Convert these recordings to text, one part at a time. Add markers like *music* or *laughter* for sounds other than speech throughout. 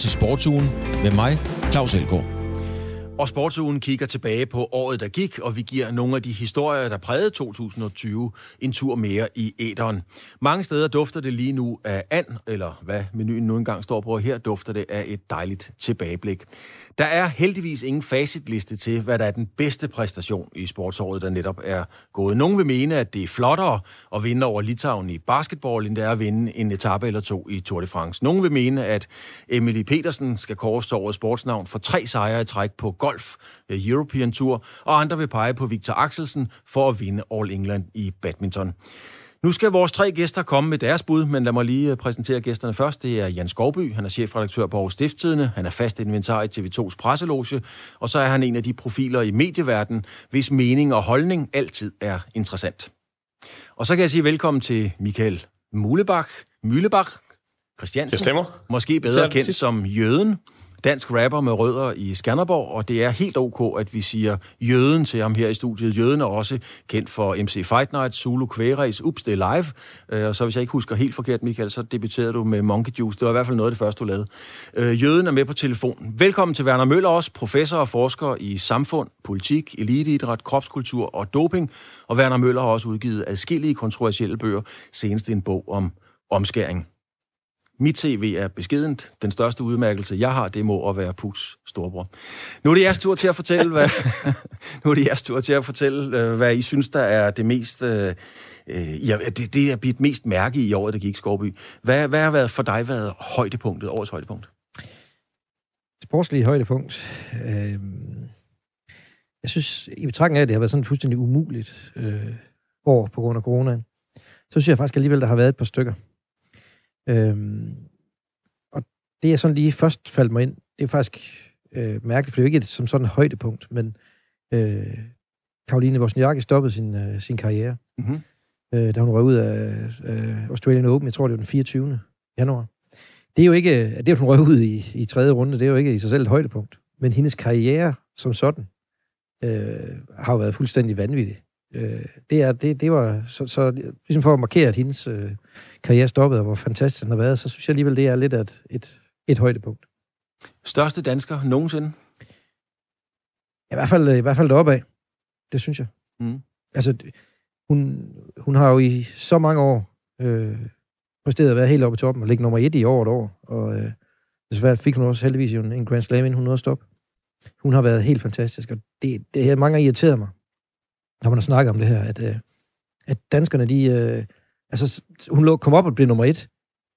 til Sportsugen med mig, Claus Elgaard. Og Sportsugen kigger tilbage på året, der gik, og vi giver nogle af de historier, der prægede 2020, en tur mere i æderen. Mange steder dufter det lige nu af and, eller hvad menuen nu engang står på. Her dufter det af et dejligt tilbageblik. Der er heldigvis ingen facitliste til, hvad der er den bedste præstation i sportsåret, der netop er gået. Nogle vil mene, at det er flottere at vinde over Litauen i basketball, end det er at vinde en etape eller to i Tour de France. Nogle vil mene, at Emily Petersen skal kåres til årets sportsnavn for tre sejre i træk på golf øh, European Tour, og andre vil pege på Victor Axelsen for at vinde All England i badminton. Nu skal vores tre gæster komme med deres bud, men lad mig lige øh, præsentere gæsterne først. Det er Jan Skovby, han er chefredaktør på Aarhus Stifttidene, han er fast inventar i TV2's presseloge, og så er han en af de profiler i medieverdenen, hvis mening og holdning altid er interessant. Og så kan jeg sige velkommen til Michael Mulebach, Mylebach Christiansen. Det stemmer. Måske bedre kendt som Jøden dansk rapper med rødder i Skanderborg, og det er helt ok, at vi siger jøden til ham her i studiet. Jøden er også kendt for MC Fight Night, Zulu Kværes, Ups, det er live. Øh, og så hvis jeg ikke husker helt forkert, Michael, så debuterede du med Monkey Juice. Det var i hvert fald noget af det første, du lavede. Øh, jøden er med på telefon. Velkommen til Werner Møller også, professor og forsker i samfund, politik, eliteidræt, kropskultur og doping. Og Werner Møller har også udgivet adskillige kontroversielle bøger, senest en bog om omskæring. Mit CV er beskedent. Den største udmærkelse, jeg har, det må at være Pugs storebror. Nu er det jeres tur til at fortælle, hvad, *laughs* nu er det jeres tur til at fortælle, øh, hvad I synes, der er det mest... Øh, øh ja, det, det er blivet mest mærke i året, der gik Skorby. Hvad, hvad har været for dig været højdepunktet, årets højdepunkt? Sportslige højdepunkt. Øh, jeg synes, i betragtning af, at det har været sådan fuldstændig umuligt øh, år på grund af coronaen, så synes jeg faktisk alligevel, der har været et par stykker. Øhm, og det er sådan lige først faldt mig ind, det er faktisk øh, mærkeligt, for det er jo ikke som sådan et højdepunkt, men øh, Karoline Wozniacki stoppede sin, øh, sin karriere, mm-hmm. øh, da hun røg ud af øh, Australian Open, jeg tror det var den 24. januar. Det er jo ikke, det at hun røg ud i, i tredje runde, det er jo ikke i sig selv et højdepunkt, men hendes karriere som sådan øh, har jo været fuldstændig vanvittig. Øh, det, er, det, det var så, så ligesom for at markere, at hendes øh, karriere stoppede, og hvor fantastisk den har været, så synes jeg alligevel, det er lidt et, et, et højdepunkt. Største dansker nogensinde? I hvert fald, i hvert fald deroppe af. Det synes jeg. Mm. Altså, hun, hun har jo i så mange år øh, præsteret at være helt oppe i toppen og ligge nummer et i år et år. Og øh, desværre fik hun også heldigvis en, en Grand Slam, inden hun nåede at stoppe. Hun har været helt fantastisk, og det, det her mange har irriteret mig når man har snakket om det her, at, øh, at danskerne, de... Øh, altså, hun lå, kom op og blev nummer et,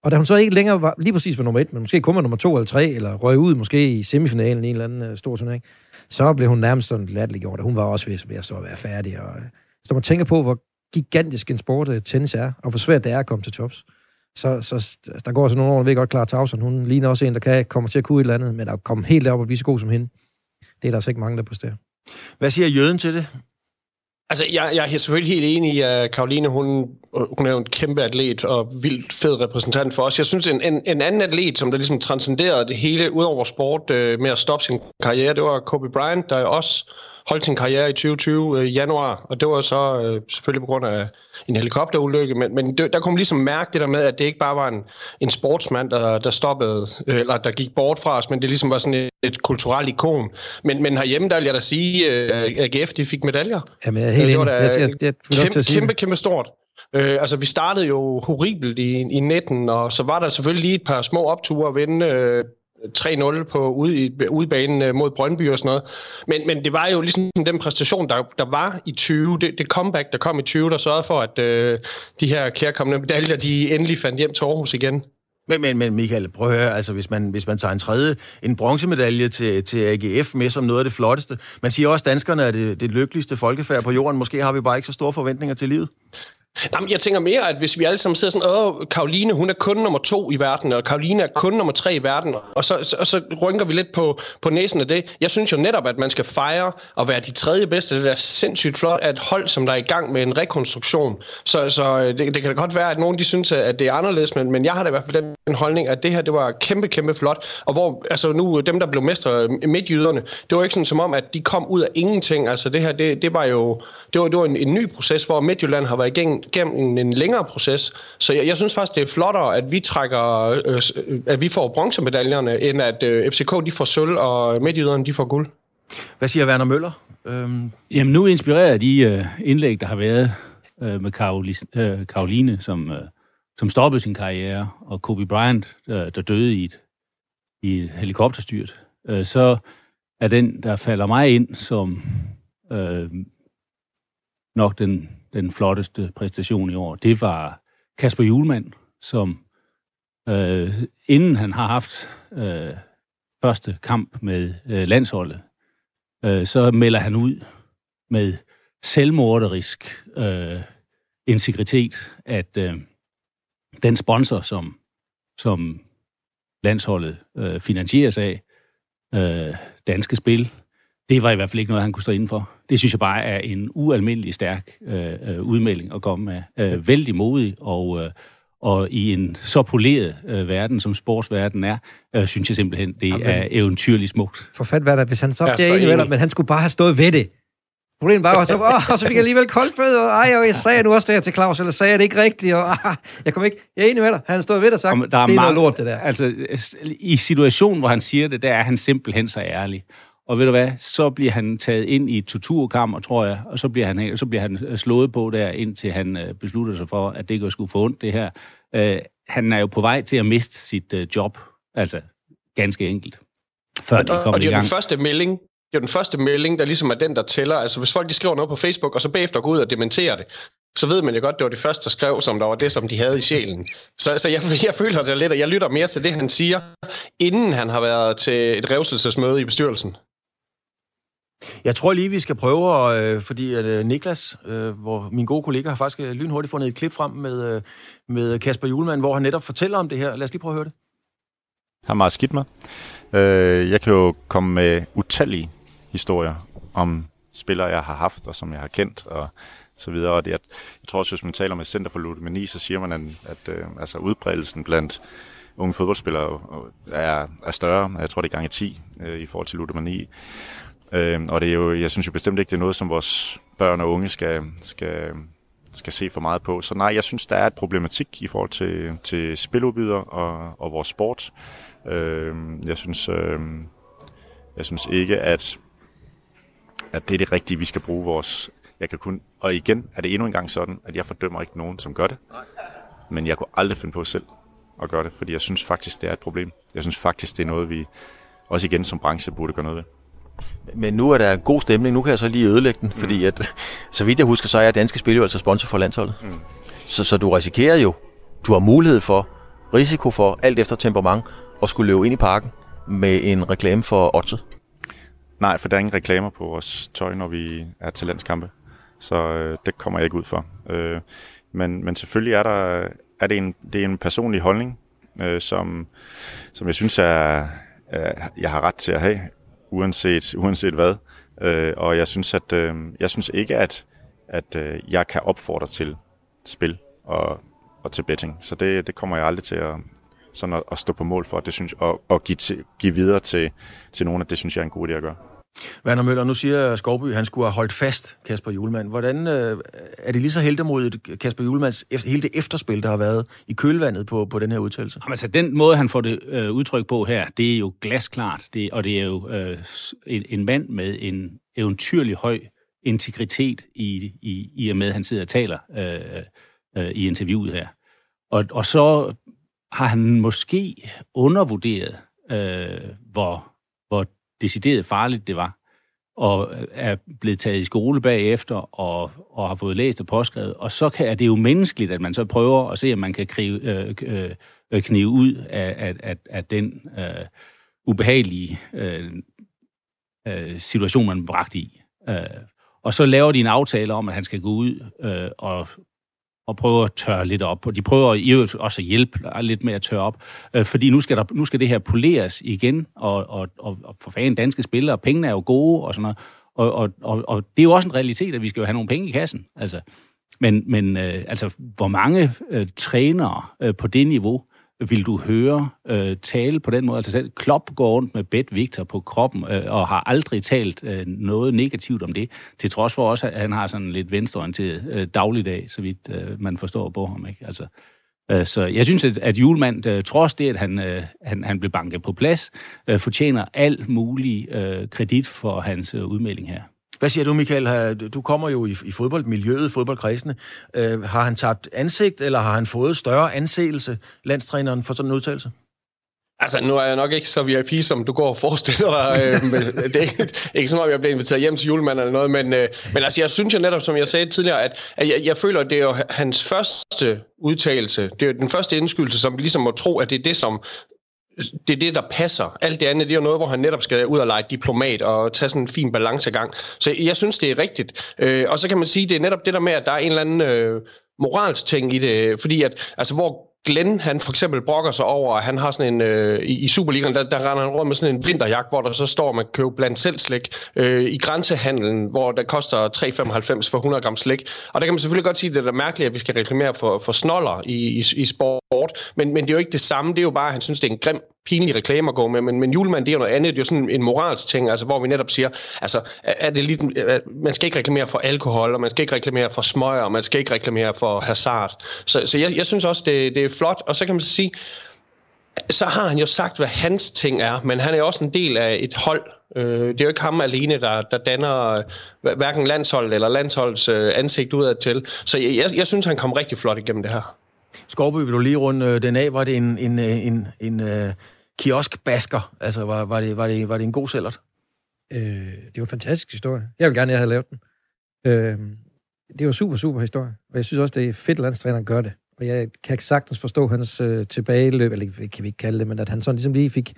og da hun så ikke længere var lige præcis var nummer et, men måske kun var nummer to eller tre, eller røg ud måske i semifinalen i en eller anden øh, stor turnering, så blev hun nærmest sådan latterliggjort, og hun var også ved, ved at så være færdig. Og, øh, så man tænker på, hvor gigantisk en sport øh, tennis er, og hvor svært det er at komme til tops. Så, så der går så nogle år, ved godt klar Tausen, hun ligner også en, der kan komme til at kunne et eller andet, men at komme helt op og blive så god som hende, det er der altså ikke mange, der præsterer. Hvad siger jøden til det? Altså, jeg, jeg er selvfølgelig helt enig i, at Karoline, hun, hun er jo en kæmpe atlet og vildt fed repræsentant for os. Jeg synes, en, en, en anden atlet, som der ligesom transcenderede det hele ud over sport øh, med at stoppe sin karriere, det var Kobe Bryant, der også holdt sin karriere i 2020 øh, januar, og det var så øh, selvfølgelig på grund af en helikopterulykke, men, men det, der kunne man ligesom mærke det der med, at det ikke bare var en, en sportsmand, der, der stoppede, øh, eller der gik bort fra os, men det ligesom var sådan et, et kulturelt ikon. Men, men herhjemme, der vil jeg da sige, at øh, AGF de fik medaljer. Jamen, jeg er helt det var enig. Jeg, jeg, jeg, jeg kæmpe, kæmpe, kæmpe stort. Øh, altså, vi startede jo horribelt i, i 19, og så var der selvfølgelig lige et par små opture at vinde øh, 3-0 på ude i, udebanen øh, mod Brøndby og sådan noget. Men, men det var jo ligesom den præstation, der, der var i 20, det, det comeback, der kom i 20, der sørgede for, at øh, de her kærkommende medaljer, de endelig fandt hjem til Aarhus igen. Men, men, men Michael, prøv at høre, altså hvis man, hvis man tager en tredje, en bronzemedalje til, til AGF med som noget af det flotteste. Man siger også, at danskerne er det, det lykkeligste folkefærd på jorden. Måske har vi bare ikke så store forventninger til livet. Jamen, jeg tænker mere, at hvis vi alle sammen sidder sådan, åh, Karoline, hun er kun nummer to i verden, og Karoline er kun nummer tre i verden, og så, så, og så rynker vi lidt på, på næsen af det. Jeg synes jo netop, at man skal fejre og være de tredje bedste. Det er sindssygt flot at hold, som der er i gang med en rekonstruktion. Så, så øh, det, det kan da godt være, at nogen de synes, at det er anderledes, men, men jeg har da i hvert fald den den holdning, at det her, det var kæmpe, kæmpe flot. Og hvor, altså nu, dem, der blev mestre øh, midtjyderne, det var ikke sådan som om, at de kom ud af ingenting. Altså det her, det, det var jo det var, det var en, en ny proces, hvor Midtjylland har været igennem, gennem en længere proces. Så jeg, jeg synes faktisk, det er flottere, at vi trækker, øh, at vi får bronzemedaljerne, end at øh, FCK de får sølv, og Midtjyderne de får guld. Hvad siger Werner Møller? Øhm... Jamen nu inspirerer de øh, indlæg, der har været øh, med Karoline, øh, som, øh, som stoppede sin karriere, og Kobe Bryant, øh, der døde i et, i et helikopterstyrt, øh, så er den, der falder mig ind som øh, nok den, den flotteste præstation i år, det var Kasper Julemand, som øh, inden han har haft øh, første kamp med øh, landsholdet, øh, så melder han ud med selvmorderisk øh, integritet, at øh, den sponsor, som, som landsholdet øh, finansieres af, øh, Danske Spil, det var i hvert fald ikke noget, han kunne stå indenfor. Det synes jeg bare er en ualmindelig stærk øh, øh udmelding at komme med. Øh, vældig modig, og, øh, og i en så poleret øh, verden, som sportsverden er, øh, synes jeg simpelthen, det Jamen, er eventyrligt smukt. For fat hvad der, hvis han så bliver enig med dig, men han skulle bare have stået ved det. Problemet var, og så, åh, og så fik jeg alligevel fødder, og ej, og jeg sagde nu også det her til Claus, eller sagde jeg det ikke rigtigt, og ah, jeg kom ikke, jeg er enig med dig, han stod ved dig og der er det er meget, noget lort, det der. Altså, i situationen, hvor han siger det, der er han simpelthen så ærlig. Og ved du hvad, så bliver han taget ind i et torturkammer, tror jeg, og så bliver han, så bliver han slået på der, indtil han øh, beslutter sig for, at det ikke skulle få ondt, det her. Øh, han er jo på vej til at miste sit øh, job, altså ganske enkelt, før de kommer og det er den første melding, det er den første melding, der ligesom er den, der tæller. Altså hvis folk de skriver noget på Facebook, og så bagefter går ud og dementerer det, så ved man jo godt, det var det første, der skrev, som der var det, som de havde i sjælen. Så, så jeg, *laughs* jeg føler det lidt, og jeg lytter mere til det, han siger, inden han har været til et revselsesmøde i bestyrelsen. Jeg tror lige, vi skal prøve, øh, fordi at, øh, Niklas, øh, hvor min gode kollega, har faktisk øh, lynhurtigt fundet et klip frem med, øh, med Kasper Julemand, hvor han netop fortæller om det her. Lad os lige prøve at høre det. Har meget skidt med. Øh, jeg kan jo komme med utallige historier om spillere, jeg har haft, og som jeg har kendt, og så videre. Og det, jeg, jeg tror også, hvis man taler med Center for Ludomani, så siger man, at, at øh, altså udbredelsen blandt unge fodboldspillere er, er større. Jeg tror, det er gange 10 øh, i forhold til ludomani. Øh, og det er jo, jeg synes jo bestemt ikke, det er noget, som vores børn og unge skal, skal, skal se for meget på. Så nej, jeg synes, der er et problematik i forhold til, til spiludbyder og, og vores sport. Øh, jeg synes, øh, jeg synes ikke, at, at det er det rigtige, vi skal bruge vores... Jeg kan kun, og igen er det endnu en gang sådan, at jeg fordømmer ikke nogen, som gør det. Men jeg kunne aldrig finde på selv at gøre det, fordi jeg synes faktisk, det er et problem. Jeg synes faktisk, det er noget, vi også igen som branche burde gøre noget ved. Men nu er der god stemning. Nu kan jeg så lige ødelægge den, mm. fordi at, så vidt jeg husker, så er Danske Spil jo altså sponsor for landsholdet. Mm. Så, så du risikerer jo, du har mulighed for, risiko for, alt efter temperament, at skulle løbe ind i parken med en reklame for Otze. Nej, for der er ingen reklamer på vores tøj, når vi er til landskampe. Så øh, det kommer jeg ikke ud for. Øh, men, men selvfølgelig er, der, er det, en, det er en personlig holdning, øh, som, som jeg synes, er, er, jeg har ret til at have uanset, uanset hvad. Øh, og jeg synes, at øh, jeg synes ikke, at, at øh, jeg kan opfordre til spil og, og til betting. Så det, det kommer jeg aldrig til at, sådan at, at stå på mål for, det synes, og, og give, til, give videre til, til nogen, at det synes jeg er en god idé at gøre. Werner Møller, nu siger Skovby, at han skulle have holdt fast Kasper Julemand. Hvordan øh, er det lige så heldemodigt, Kasper Julemands, efter, hele det efterspil, der har været i kølvandet på, på den her udtalelse? Jamen, altså, den måde, han får det øh, udtryk på her, det er jo glasklart, det, og det er jo øh, en, en mand med en eventyrlig høj integritet i, i, i og med, at han sidder og taler øh, øh, i interviewet her. Og, og så har han måske undervurderet, øh, hvor, hvor decideret farligt det var, og er blevet taget i skole bagefter, og, og har fået læst og påskrevet. Og så kan, er det jo menneskeligt, at man så prøver at se, om man kan krive, øh, øh, øh knive ud af, af, af, af den øh, ubehagelige øh, øh, situation, man er bragt i. Øh, og så laver de en aftale om, at han skal gå ud øh, og og prøve at tørre lidt op. Og de prøver i øvrigt også at hjælpe lidt med at tørre op, øh, fordi nu skal, der, nu skal det her poleres igen, og, og, og, og for fanden danske spillere, pengene er jo gode og sådan noget, og, og, og, og det er jo også en realitet, at vi skal jo have nogle penge i kassen. Altså, men men øh, altså, hvor mange øh, trænere øh, på det niveau vil du høre øh, tale på den måde? Altså selv Klopp går rundt med Bet Victor på kroppen øh, og har aldrig talt øh, noget negativt om det, til trods for også, at han har sådan lidt venstreorienteret øh, dagligdag, så vidt øh, man forstår på ham. Ikke? Altså, øh, så jeg synes, at, at Julemand, øh, trods det, at han, øh, han, han blev banket på plads, øh, fortjener al mulig øh, kredit for hans øh, udmelding her. Hvad siger du, Michael? Du kommer jo i, i fodboldmiljøet, fodboldkredsene. Øh, har han tabt ansigt, eller har han fået større anseelse, landstræneren, for sådan en udtalelse? Altså, nu er jeg nok ikke så VIP, som du går og forestiller dig. Øh, *laughs* det er ikke, ikke som om, jeg bliver inviteret hjem til julemanden eller noget, men, øh, men altså, jeg synes jo netop, som jeg sagde tidligere, at, at jeg, jeg føler, at det er jo hans første udtalelse. Det er jo den første indskydelse, som ligesom må tro, at det er det, som det er det, der passer. Alt det andet, det er jo noget, hvor han netop skal ud og lege diplomat og tage sådan en fin balancegang. Så jeg synes, det er rigtigt. Øh, og så kan man sige, det er netop det der med, at der er en eller anden øh, ting i det. Fordi at, altså, hvor Glenn, han for eksempel brokker sig over, at han har sådan en, øh, i, i Superligaen, der, der render han rundt med sådan en vinterjagt, hvor der så står, at man kan købe blandt selv slik øh, i grænsehandlen, hvor der koster 3,95 for 100 gram slik. Og der kan man selvfølgelig godt sige, at det er mærkeligt, at vi skal reklamere for, for snoller i, i, i sport, men, men det er jo ikke det samme. Det er jo bare, at han synes, det er en grim pinlige reklamer går med, men, men julemand, det er jo noget andet. Det er jo sådan en moralsk ting, altså, hvor vi netop siger, altså, er det lidt, man skal ikke reklamere for alkohol, og man skal ikke reklamere for smøger, og man skal ikke reklamere for hazard. Så, så jeg, jeg synes også, det, det er flot, og så kan man sige, så har han jo sagt, hvad hans ting er, men han er jo også en del af et hold. Øh, det er jo ikke ham alene, der, der danner hverken landshold eller landsholds øh, ansigt udad til. Så jeg, jeg, jeg synes, han kom rigtig flot igennem det her. Skorby, vil du lige runde øh, den af? Var det en, en, øh, en, en, en kioskbasker? Altså, var, var, det, var, det, var det en god sælger? Øh, det var en fantastisk historie. Jeg vil gerne, at jeg havde lavet den. Øh, det var super, super historie. Og jeg synes også, det er fedt, at landstræneren gør det. Og jeg kan sagtens forstå hans øh, tilbageløb, eller kan vi ikke kalde det, men at han sådan ligesom lige fik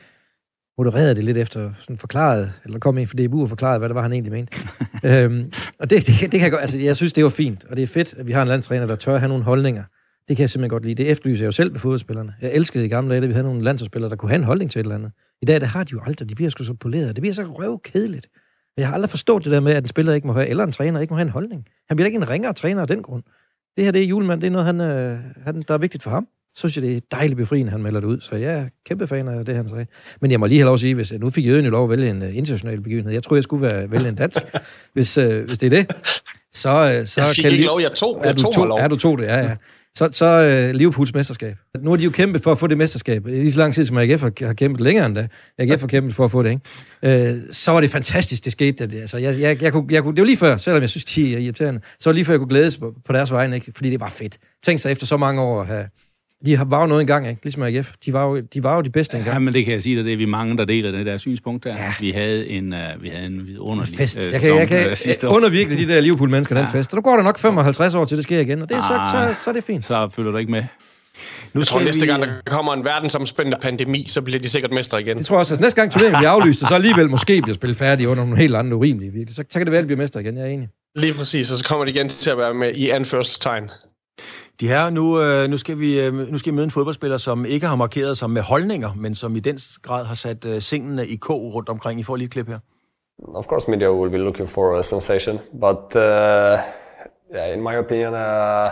modereret det lidt efter, sådan forklaret, eller kom ind for DBU og forklaret, hvad det var, han egentlig mente. *laughs* øhm, og det, det, det kan jeg godt, altså jeg synes, det var fint, og det er fedt, at vi har en landstræner, der tør have nogle holdninger, det kan jeg simpelthen godt lide. Det efterlyser jeg jo selv ved fodboldspillerne. Jeg elskede i gamle dage, at vi havde nogle landsholdsspillere, der kunne have en holdning til et eller andet. I dag, det har de jo aldrig. De bliver sgu så poleret. Det bliver så røvkedeligt. Jeg har aldrig forstået det der med, at en spiller ikke må have, eller en træner ikke må have en holdning. Han bliver ikke en ringere træner af den grund. Det her, det er julemand. Det er noget, han, øh, han, der er vigtigt for ham. Så synes jeg, det er dejligt befriende, han melder det ud. Så jeg er kæmpe fan af det, han sagde. Men jeg må lige have lov at sige, hvis nu fik Jøden jo lov at vælge en uh, international begivenhed. Jeg tror, jeg skulle være, vælge en dansk, hvis, uh, hvis det er det. Så, uh, så jeg fik kan ikke lov, jeg tog, jeg tog, tog lov. Ja, du tog det, ja, ja så, så uh, Liverpools mesterskab. Nu har de jo kæmpet for at få det mesterskab. Lige så lang tid, som AGF har, har kæmpet længere end det. AGF har kæmpet for at få det, ikke? Uh, så var det fantastisk, det skete. Det, altså, jeg, jeg, jeg kunne, jeg kunne, det var lige før, selvom jeg synes, de er irriterende, så var det lige før, jeg kunne glædes på, på deres vegne, ikke? Fordi det var fedt. Tænk sig efter så mange år at have, de var jo noget engang, ikke? Ligesom AGF. De var jo, de var jo de bedste engang. Ja, men det kan jeg sige dig, det er vi mange, der deler det der synspunkt der. Ja. Vi havde en, uh, vi havde en vidunderlig en fest. Uh, jeg kan, jeg kan uh, undervirke de der Liverpool-mennesker, ja. den fest. Og nu går der nok 55 år til, det sker igen, og det er, så, så, så er det fint. Så følger du ikke med. Nu jeg tror, vi... næste gang, der kommer en verdensomspændende pandemi, så bliver de sikkert mestre igen. Det tror jeg også. Altså, næste gang turneringen bliver aflyst, og så alligevel måske bliver spillet færdigt under nogle helt andre urimelige Så, så kan det være, at de bliver mestre igen, jeg er enig. Lige præcis, og så kommer de igen til at være med i anførselstegn. De her, nu, øh, nu, skal vi, øh, nu skal vi møde en fodboldspiller, som ikke har markeret sig med holdninger, men som i den grad har sat øh, i kog rundt omkring. I får lige et klip her. Of course, media will be looking for a sensation, but uh, yeah, in my opinion, uh,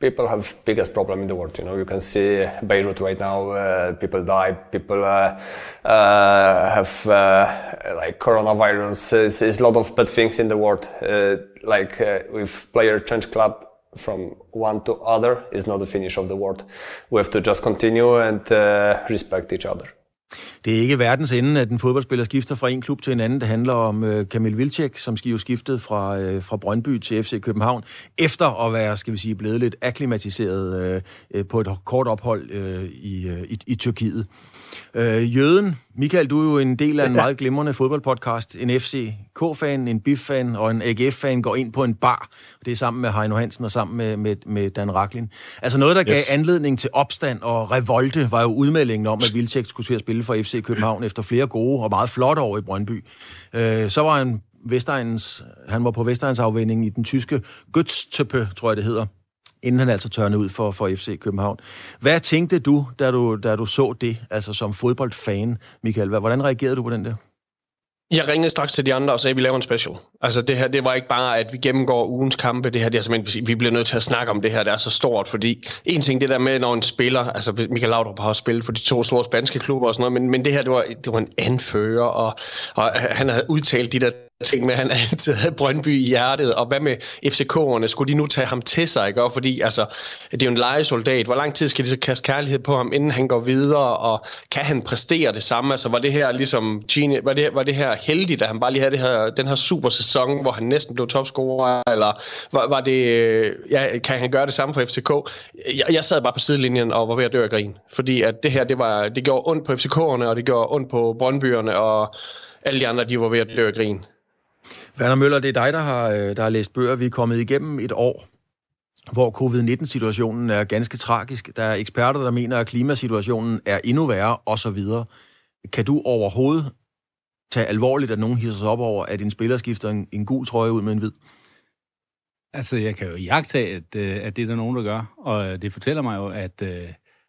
people have biggest problem in the world. You know, you can see Beirut right now. Uh, people die. People uh, uh, have uh, like coronavirus. There's, a lot of bad things in the world. Uh, like uh, with player change club, from one to other is not the finish of the world. We have to just continue and uh, respect each other. Det er ikke verdens ende, at en fodboldspiller skifter fra en klub til en anden. Det handler om øh, Kamil Vilcek, som jo skiftet fra, øh, fra Brøndby til FC København, efter at være, skal vi sige, blevet lidt akklimatiseret øh, øh på et kort ophold øh, i, øh, i, i Tyrkiet. Øh, Jøden, Michael, du er jo en del af en *laughs* meget glimrende fodboldpodcast. En FCK-fan, en BIF-fan og en AGF-fan går ind på en bar. Det er sammen med Heino Hansen og sammen med, med, med Dan Raklin. Altså noget, der gav yes. anledning til opstand og revolte, var jo udmeldingen om, at Vilcek skulle til at spille for FC København efter flere gode og meget flotte år i Brøndby. Øh, så var han Vestegnens, han var på Vestegns afvinding i den tyske Götztöppe, tror jeg det hedder inden han altså tørnede ud for, for FC København. Hvad tænkte du, da du, da du så det, altså som fodboldfan, Michael? Hvordan reagerede du på den der? Jeg ringede straks til de andre og sagde, at vi laver en special. Altså det her, det var ikke bare, at vi gennemgår ugens kampe. Det her, det er simpelthen, vi bliver nødt til at snakke om det her, det er så stort, fordi en ting det der med, når en spiller, altså Michael Laudrup har spillet for de to store spanske klubber og sådan noget, men, men det her, det var, det var en anfører, og, og han havde udtalt de der ting med, at han altid havde Brøndby i hjertet, og hvad med FCK'erne? Skulle de nu tage ham til sig, ikke? fordi altså, det er jo en legesoldat. Hvor lang tid skal de så kaste kærlighed på ham, inden han går videre, og kan han præstere det samme? Altså, var det her ligesom Gini, var det, var det her heldigt, at han bare lige havde det her, den her super sæson, hvor han næsten blev topscorer, eller var, var det, øh, ja, kan han gøre det samme for FCK? Jeg, jeg sad bare på sidelinjen og var ved at dø af grin, fordi at det her, det, var, det gjorde ondt på FCK'erne, og det gjorde ondt på Brøndbyerne, og alle de andre, de var ved at dø af grin. Werner Møller, det er dig, der har, øh, der har læst bøger. Vi er kommet igennem et år, hvor covid-19-situationen er ganske tragisk. Der er eksperter, der mener, at klimasituationen er endnu værre, osv. Kan du overhovedet tage alvorligt, at nogen hisser sig op over, at en spiller skifter en, en gul trøje ud med en hvid? Altså, jeg kan jo jagtage, at, øh, at det er der nogen, der gør. Og øh, det fortæller mig jo, at,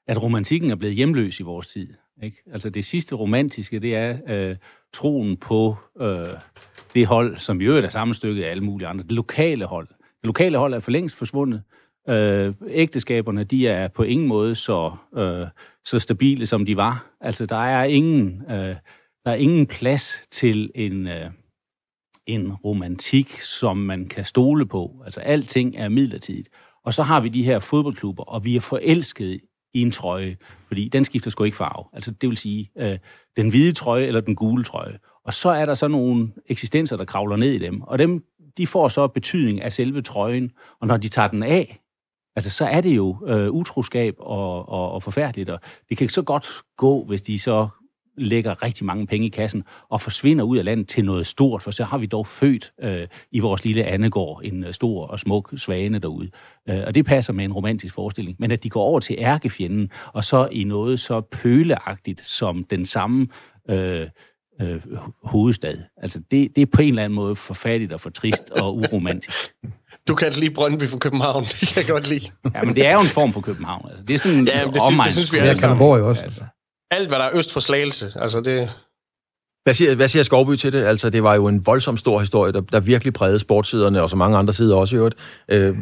at romantikken er blevet hjemløs i vores tid. Ikke? Altså, det sidste romantiske, det er øh, troen på øh, det hold, som i øvrigt er sammenstykket af alle mulige andre, det lokale hold. Det lokale hold er for længst forsvundet. Øh, ægteskaberne, de er på ingen måde så, øh, så stabile, som de var. Altså, der er ingen, øh, der er ingen plads til en, øh, en romantik, som man kan stole på. Altså, alting er midlertidigt. Og så har vi de her fodboldklubber, og vi er forelskede i en trøje, fordi den skifter sgu ikke farve. Altså, det vil sige, øh, den hvide trøje eller den gule trøje. Og så er der så nogle eksistenser, der kravler ned i dem. Og dem, de får så betydning af selve trøjen. Og når de tager den af, altså så er det jo øh, utroskab og, og, og forfærdeligt. Og det kan så godt gå, hvis de så lægger rigtig mange penge i kassen og forsvinder ud af landet til noget stort, for så har vi dog født øh, i vores lille Annegård en øh, stor og smuk svane derude. Øh, og det passer med en romantisk forestilling. Men at de går over til ærkefjenden, og så i noget så pøleagtigt som den samme øh, øh, hovedstad. Altså, det, det er på en eller anden måde forfærdeligt og for trist og uromantisk. Du kan lige Brøndby for København, *laughs* det kan jeg godt lide. ja, men det er jo en form for København. Altså, det er sådan ja, det, synes, det synes vi alle sammen. jo også. Altså. Alt, hvad der er øst for Slagelse, altså det... Hvad siger, hvad siger Skovby til det? Altså, det var jo en voldsom stor historie, der, der virkelig prægede sportssiderne, og så mange andre sider også i øvrigt. Øh,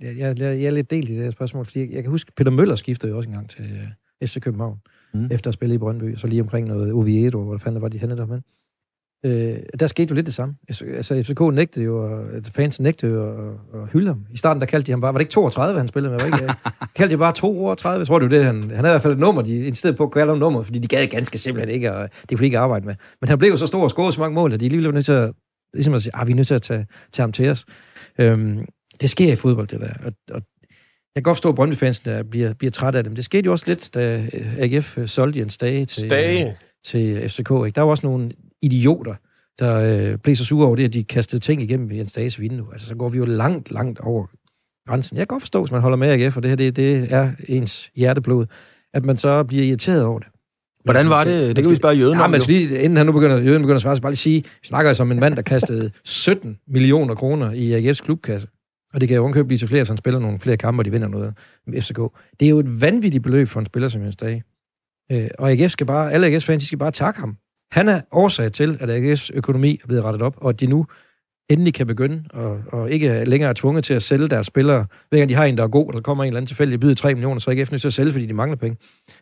jeg, jeg, jeg er lidt delt i det her spørgsmål, fordi jeg kan huske, Peter Møller skiftede jo også en gang til FC København mm. efter at spille i Brøndby, så lige omkring noget Oviedo, hvor fanden var de henne der, men øh, der skete jo lidt det samme. Altså, FCK nægtede jo, og fans nægtede jo at, at hylde ham. I starten, der kaldte de ham bare, var det ikke 32, han spillede med? Var ikke, *laughs* kaldte de bare 32? Jeg tror, det var det, han, han havde i hvert fald et nummer, de insisterede på at kalde ham nummer, fordi de gad ganske simpelthen ikke, og det kunne de ikke arbejde med. Men han blev jo så stor og scorede så mange mål, at de lige blev nødt til at, ligesom at sige, ah, vi er nødt til at tage, tage ham til os. Øhm, det sker i fodbold, det der. Og, og jeg kan godt forstå, at brøndby der bliver, bliver træt af dem. Det skete jo også lidt, da AGF solgte Jens Dage til, Stage. til FCK. Ikke? Der var også nogle idioter, der øh, blev så sure over det, at de kastede ting igennem Jens Dages vindue. Altså, så går vi jo langt, langt over grænsen. Jeg kan godt forstå, hvis man holder med AGF, og det her det, det er ens hjerteblod, at man så bliver irriteret over det. Hvordan var det? Det kan vi spørge jøden ja, om. Men lige, inden han nu begynder, jøden begynder at svare, så bare lige sige, vi snakker altså om en mand, der kastede 17 millioner kroner i AGF's klubkasse. Og det kan jo omkøbe blive til flere, så han spiller nogle flere kampe, og de vinder noget med FCK. Det er jo et vanvittigt beløb for en spiller som Jens Dage. Øh, og AGF skal bare, alle AGF's fans, skal bare takke ham. Han er årsag til, at AGF's økonomi er blevet rettet op, og at de nu endelig kan begynde, og, og ikke længere er tvunget til at sælge deres spillere. Hver gang de har en, der er god, og der kommer en eller anden tilfældig byder 3 millioner, så er AGF nødt til at sælge, fordi de mangler penge.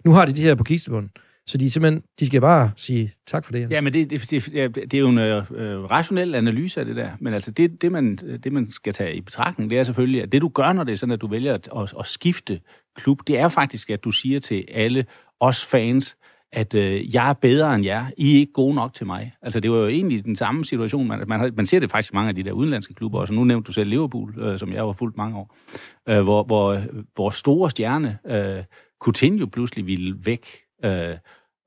Nu har de de her på kistebunden. Så de simpelthen, de skal bare sige tak for det. Ja, men det, det, det, det er jo en øh, øh, rationel analyse af det der. Men altså, det, det, man, øh, det, man skal tage i betragtning, det er selvfølgelig, at det du gør, når det er sådan, at du vælger at, at, at skifte klub, det er faktisk, at du siger til alle os fans, at øh, jeg er bedre end jer. I er ikke gode nok til mig. Altså, det var jo egentlig den samme situation. Man, man, man ser det faktisk i mange af de der udenlandske klubber også. Nu nævnte du selv Liverpool, øh, som jeg var fuldt mange år. Øh, hvor, hvor, hvor store stjerne, øh, Coutinho pludselig ville væk. Øh,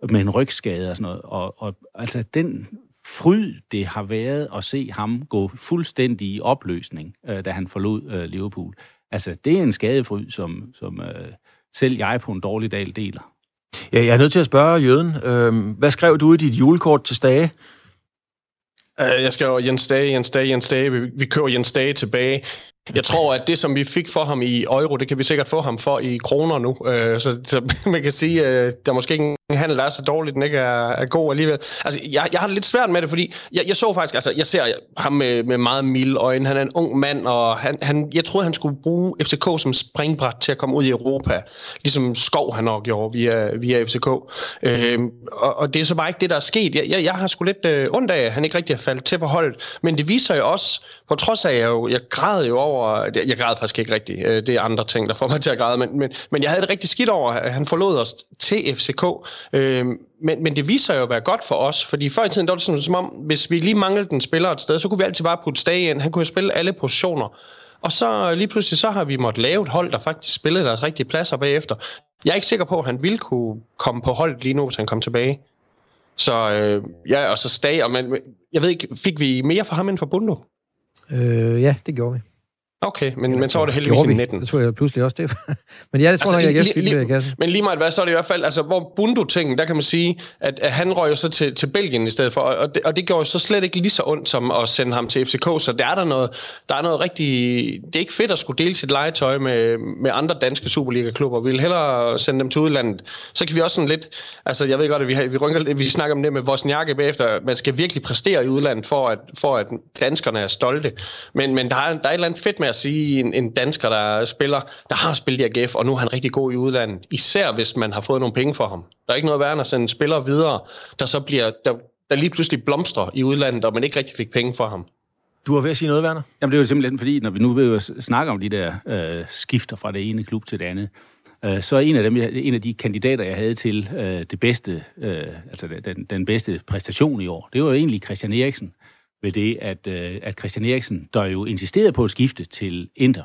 med en rygskade og sådan noget. Og, og altså den fryd, det har været at se ham gå fuldstændig i opløsning, øh, da han forlod øh, Liverpool. Altså, det er en skadefryd, som, som øh, selv jeg på en dårlig dag deler. Ja, jeg er nødt til at spørge Jøden. Øh, hvad skrev du i dit julekort til Stage? Uh, jeg skrev Jens Dage, Jens Dage, Jens Dage. Vi, vi kører Jens Dage tilbage. Jeg tror, at det, som vi fik for ham i euro, det kan vi sikkert få ham for i kroner nu. Øh, så, så *laughs* man kan sige, at øh, der er måske ikke en handel, der er så dårlig, den ikke er, er god alligevel. Altså, jeg, jeg har det lidt svært med det, fordi jeg, jeg så faktisk, altså, jeg ser ham med, med meget milde øjne. Han er en ung mand, og han, han, jeg troede, han skulle bruge FCK som springbræt til at komme ud i Europa. Ligesom Skov han nok gjorde via, via FCK. Øh, og, og det er så bare ikke det, der er sket. Jeg, jeg, jeg har sgu lidt øh, ondt af, at han ikke rigtig har faldet til på holdet. Men det viser jo også, på trods af, at jeg, jo, jeg græd jo over... Jeg græd faktisk ikke rigtigt. Øh, det er andre ting, der får mig til at græde. Men, men, men jeg havde det rigtig skidt over, at han forlod os til FCK. Øh, men, men det viser jo at være godt for os, fordi før i tiden, der var det sådan, som om, hvis vi lige manglede en spiller et sted, så kunne vi altid bare putte Stage ind. Han kunne jo spille alle positioner. Og så øh, lige pludselig, så har vi måttet lave et hold, der faktisk spillede deres rigtige pladser bagefter. Jeg er ikke sikker på, at han ville kunne komme på holdet lige nu, hvis han kom tilbage. Så øh, ja, og så Stage, og men, jeg ved ikke, fik vi mere for ham end for Bundo? Øh, ja, det gjorde vi. Okay, men, men så var det heldigvis i 19. Det tror jeg pludselig også det. *laughs* men ja, det tror altså, jeg, jeg li, li, kassen. Men lige meget hvad, så er det i hvert fald, altså hvor Bundu-tingen, der kan man sige, at, at han røg jo så til, til Belgien i stedet for, og det, og det gjorde jo så slet ikke lige så ondt som at sende ham til FCK, så der er der noget, der er noget rigtig, det er ikke fedt at skulle dele sit legetøj med, med andre danske Superliga-klubber, vi vil hellere sende dem til udlandet. Så kan vi også sådan lidt, altså jeg ved godt, at vi, har, vi, rynker, vi snakker om det med Wozniacki bagefter, man skal virkelig præstere i udlandet for at, for at danskerne er stolte, men, men der, er, der er et eller andet fedt med at sige, en, en dansker, der spiller, der har spillet i AGF, og nu er han rigtig god i udlandet. Især hvis man har fået nogle penge for ham. Der er ikke noget værre end at sende spillere videre, der så bliver, der, der lige pludselig blomstrer i udlandet, og man ikke rigtig fik penge for ham. Du har ved at sige noget, Werner? Jamen, det er jo simpelthen fordi, når vi nu vil snakke om de der øh, skifter fra det ene klub til det andet, øh, så er en af dem, en af de kandidater, jeg havde til øh, det bedste, øh, altså den, den bedste præstation i år, det var jo egentlig Christian Eriksen ved det, at, øh, at Christian Eriksen, der jo insisterede på at skifte til Inter,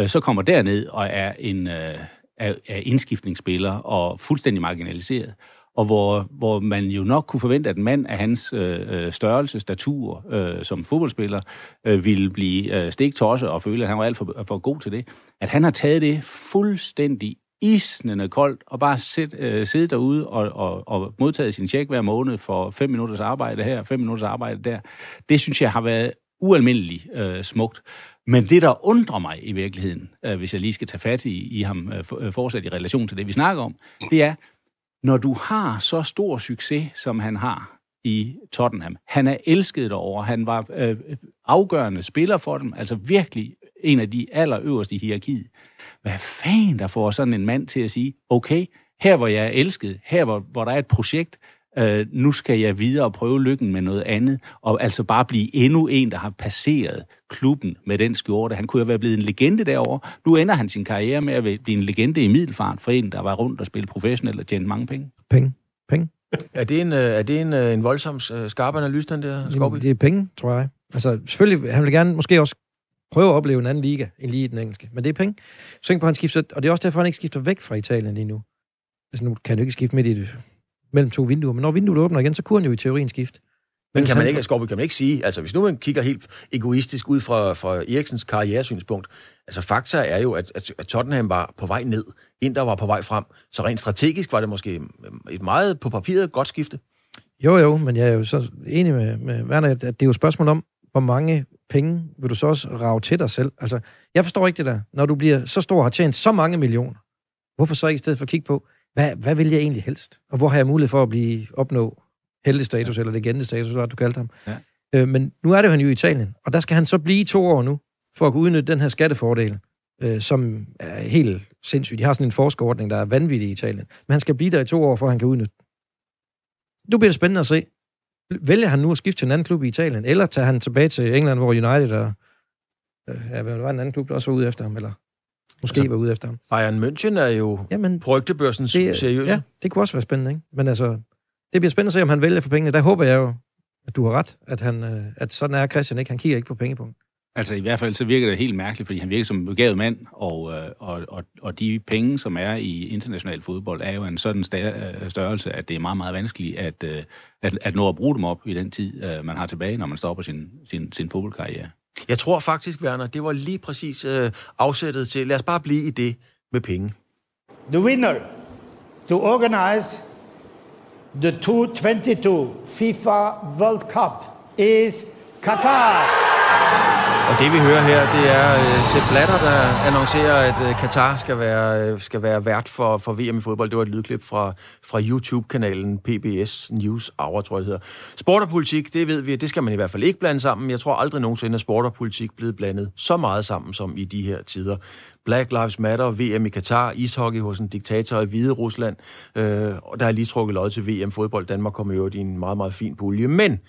øh, så kommer derned og er en øh, er, er indskiftningsspiller og fuldstændig marginaliseret. Og hvor, hvor man jo nok kunne forvente, at en mand af hans øh, øh størrelse, statur øh, som fodboldspiller, øh, ville blive øh, stiktosse og føle, at han var alt for, for god til det. At han har taget det fuldstændig isnende koldt, og bare sit, øh, sidde derude og, og, og modtage sin tjek hver måned for fem minutters arbejde her, fem minutters arbejde der, det synes jeg har været ualmindeligt øh, smukt. Men det, der undrer mig i virkeligheden, øh, hvis jeg lige skal tage fat i, i ham øh, for, øh, fortsat i relation til det, vi snakker om, det er, når du har så stor succes, som han har i Tottenham, han er elsket derovre, han var øh, øh afgørende spiller for dem, altså virkelig en af de allerøverste i hierarkiet. Hvad fanden der får sådan en mand til at sige, okay, her hvor jeg er elsket, her hvor, hvor der er et projekt, øh, nu skal jeg videre og prøve lykken med noget andet, og altså bare blive endnu en, der har passeret klubben med den skjorte. Han kunne jo være blevet en legende derovre. Nu ender han sin karriere med at blive en legende i middelfart for en, der var rundt og spille professionelt og tjente mange penge. Penge. Penge. Er det en, øh, er det en, øh, en voldsom øh, skarp analyse, den der Skorby? Det er penge, tror jeg. Altså, selvfølgelig, han vil gerne måske også prøve at opleve en anden liga, end lige den engelske. Men det er penge. Så på, han skifter, og det er også derfor, han ikke skifter væk fra Italien lige nu. Altså, nu kan han jo ikke skifte midt i det, mellem to vinduer, men når vinduet åbner igen, så kunne han jo i teorien skifte. Men kan man ikke, Skorby, kan man ikke sige, altså hvis nu man kigger helt egoistisk ud fra, fra Eriksens karrieresynspunkt, altså fakta er jo, at, at Tottenham var på vej ned, Inter var på vej frem, så rent strategisk var det måske et meget på papiret godt skifte. Jo, jo, men jeg er jo så enig med, med Werner, at det er jo et spørgsmål om, hvor mange penge vil du så også rave til dig selv? Altså, jeg forstår ikke det der. Når du bliver så stor og har tjent så mange millioner, hvorfor så ikke i stedet for at kigge på, hvad, hvad vil jeg egentlig helst? Og hvor har jeg mulighed for at blive opnå heldestatus, ja. eller legendestatus, hvad du kaldte ham. Ja. Øh, men nu er det jo han jo i Italien, og der skal han så blive i to år nu, for at kunne udnytte den her skattefordel, øh, som er helt sindssygt. De har sådan en forskerordning, der er vanvittig i Italien. Men han skal blive der i to år, for at han kan udnytte. Nu bliver det spændende at se, Vælger han nu at skifte til en anden klub i Italien, eller tager han tilbage til England, hvor United og... Øh, ja, hvad var en anden klub, der også var ude efter ham, eller måske altså, var ude efter ham. Bayern München er jo Jamen, på rygtebørsen seriøse. Ja, det kunne også være spændende, ikke? Men altså, det bliver spændende at se, om han vælger for pengene. Der håber jeg jo, at du har ret, at, han, øh, at sådan er Christian ikke. Han kigger ikke på pengepunkt. Altså i hvert fald så virker det helt mærkeligt, fordi han virker som en begavet mand, og, øh, og, og, og de penge, som er i international fodbold, er jo en sådan øh, størrelse, at det er meget, meget vanskeligt at, øh, at, at nå at bruge dem op i den tid, man har tilbage, når man stopper sin, sin, sin fodboldkarriere. Jeg tror faktisk, Werner, det var lige præcis øh, afsættet til, lad os bare blive i det med penge. The winner to organize the 2022 FIFA World Cup is Qatar. Og det vi hører her, det er uh, Sepp Blatter, der annoncerer, at uh, Katar skal være, uh, skal være vært for, for VM i fodbold. Det var et lydklip fra, fra YouTube-kanalen PBS News Hour, tror jeg det hedder. Sport og politik, det ved vi, det skal man i hvert fald ikke blande sammen. Jeg tror aldrig nogensinde, at sport og politik blevet blandet så meget sammen som i de her tider. Black Lives Matter, VM i Katar, ishockey hos en diktator i Hvide Rusland, uh, og der er lige trukket lod til VM fodbold. Danmark kommer jo i en meget, meget fin pulje. Men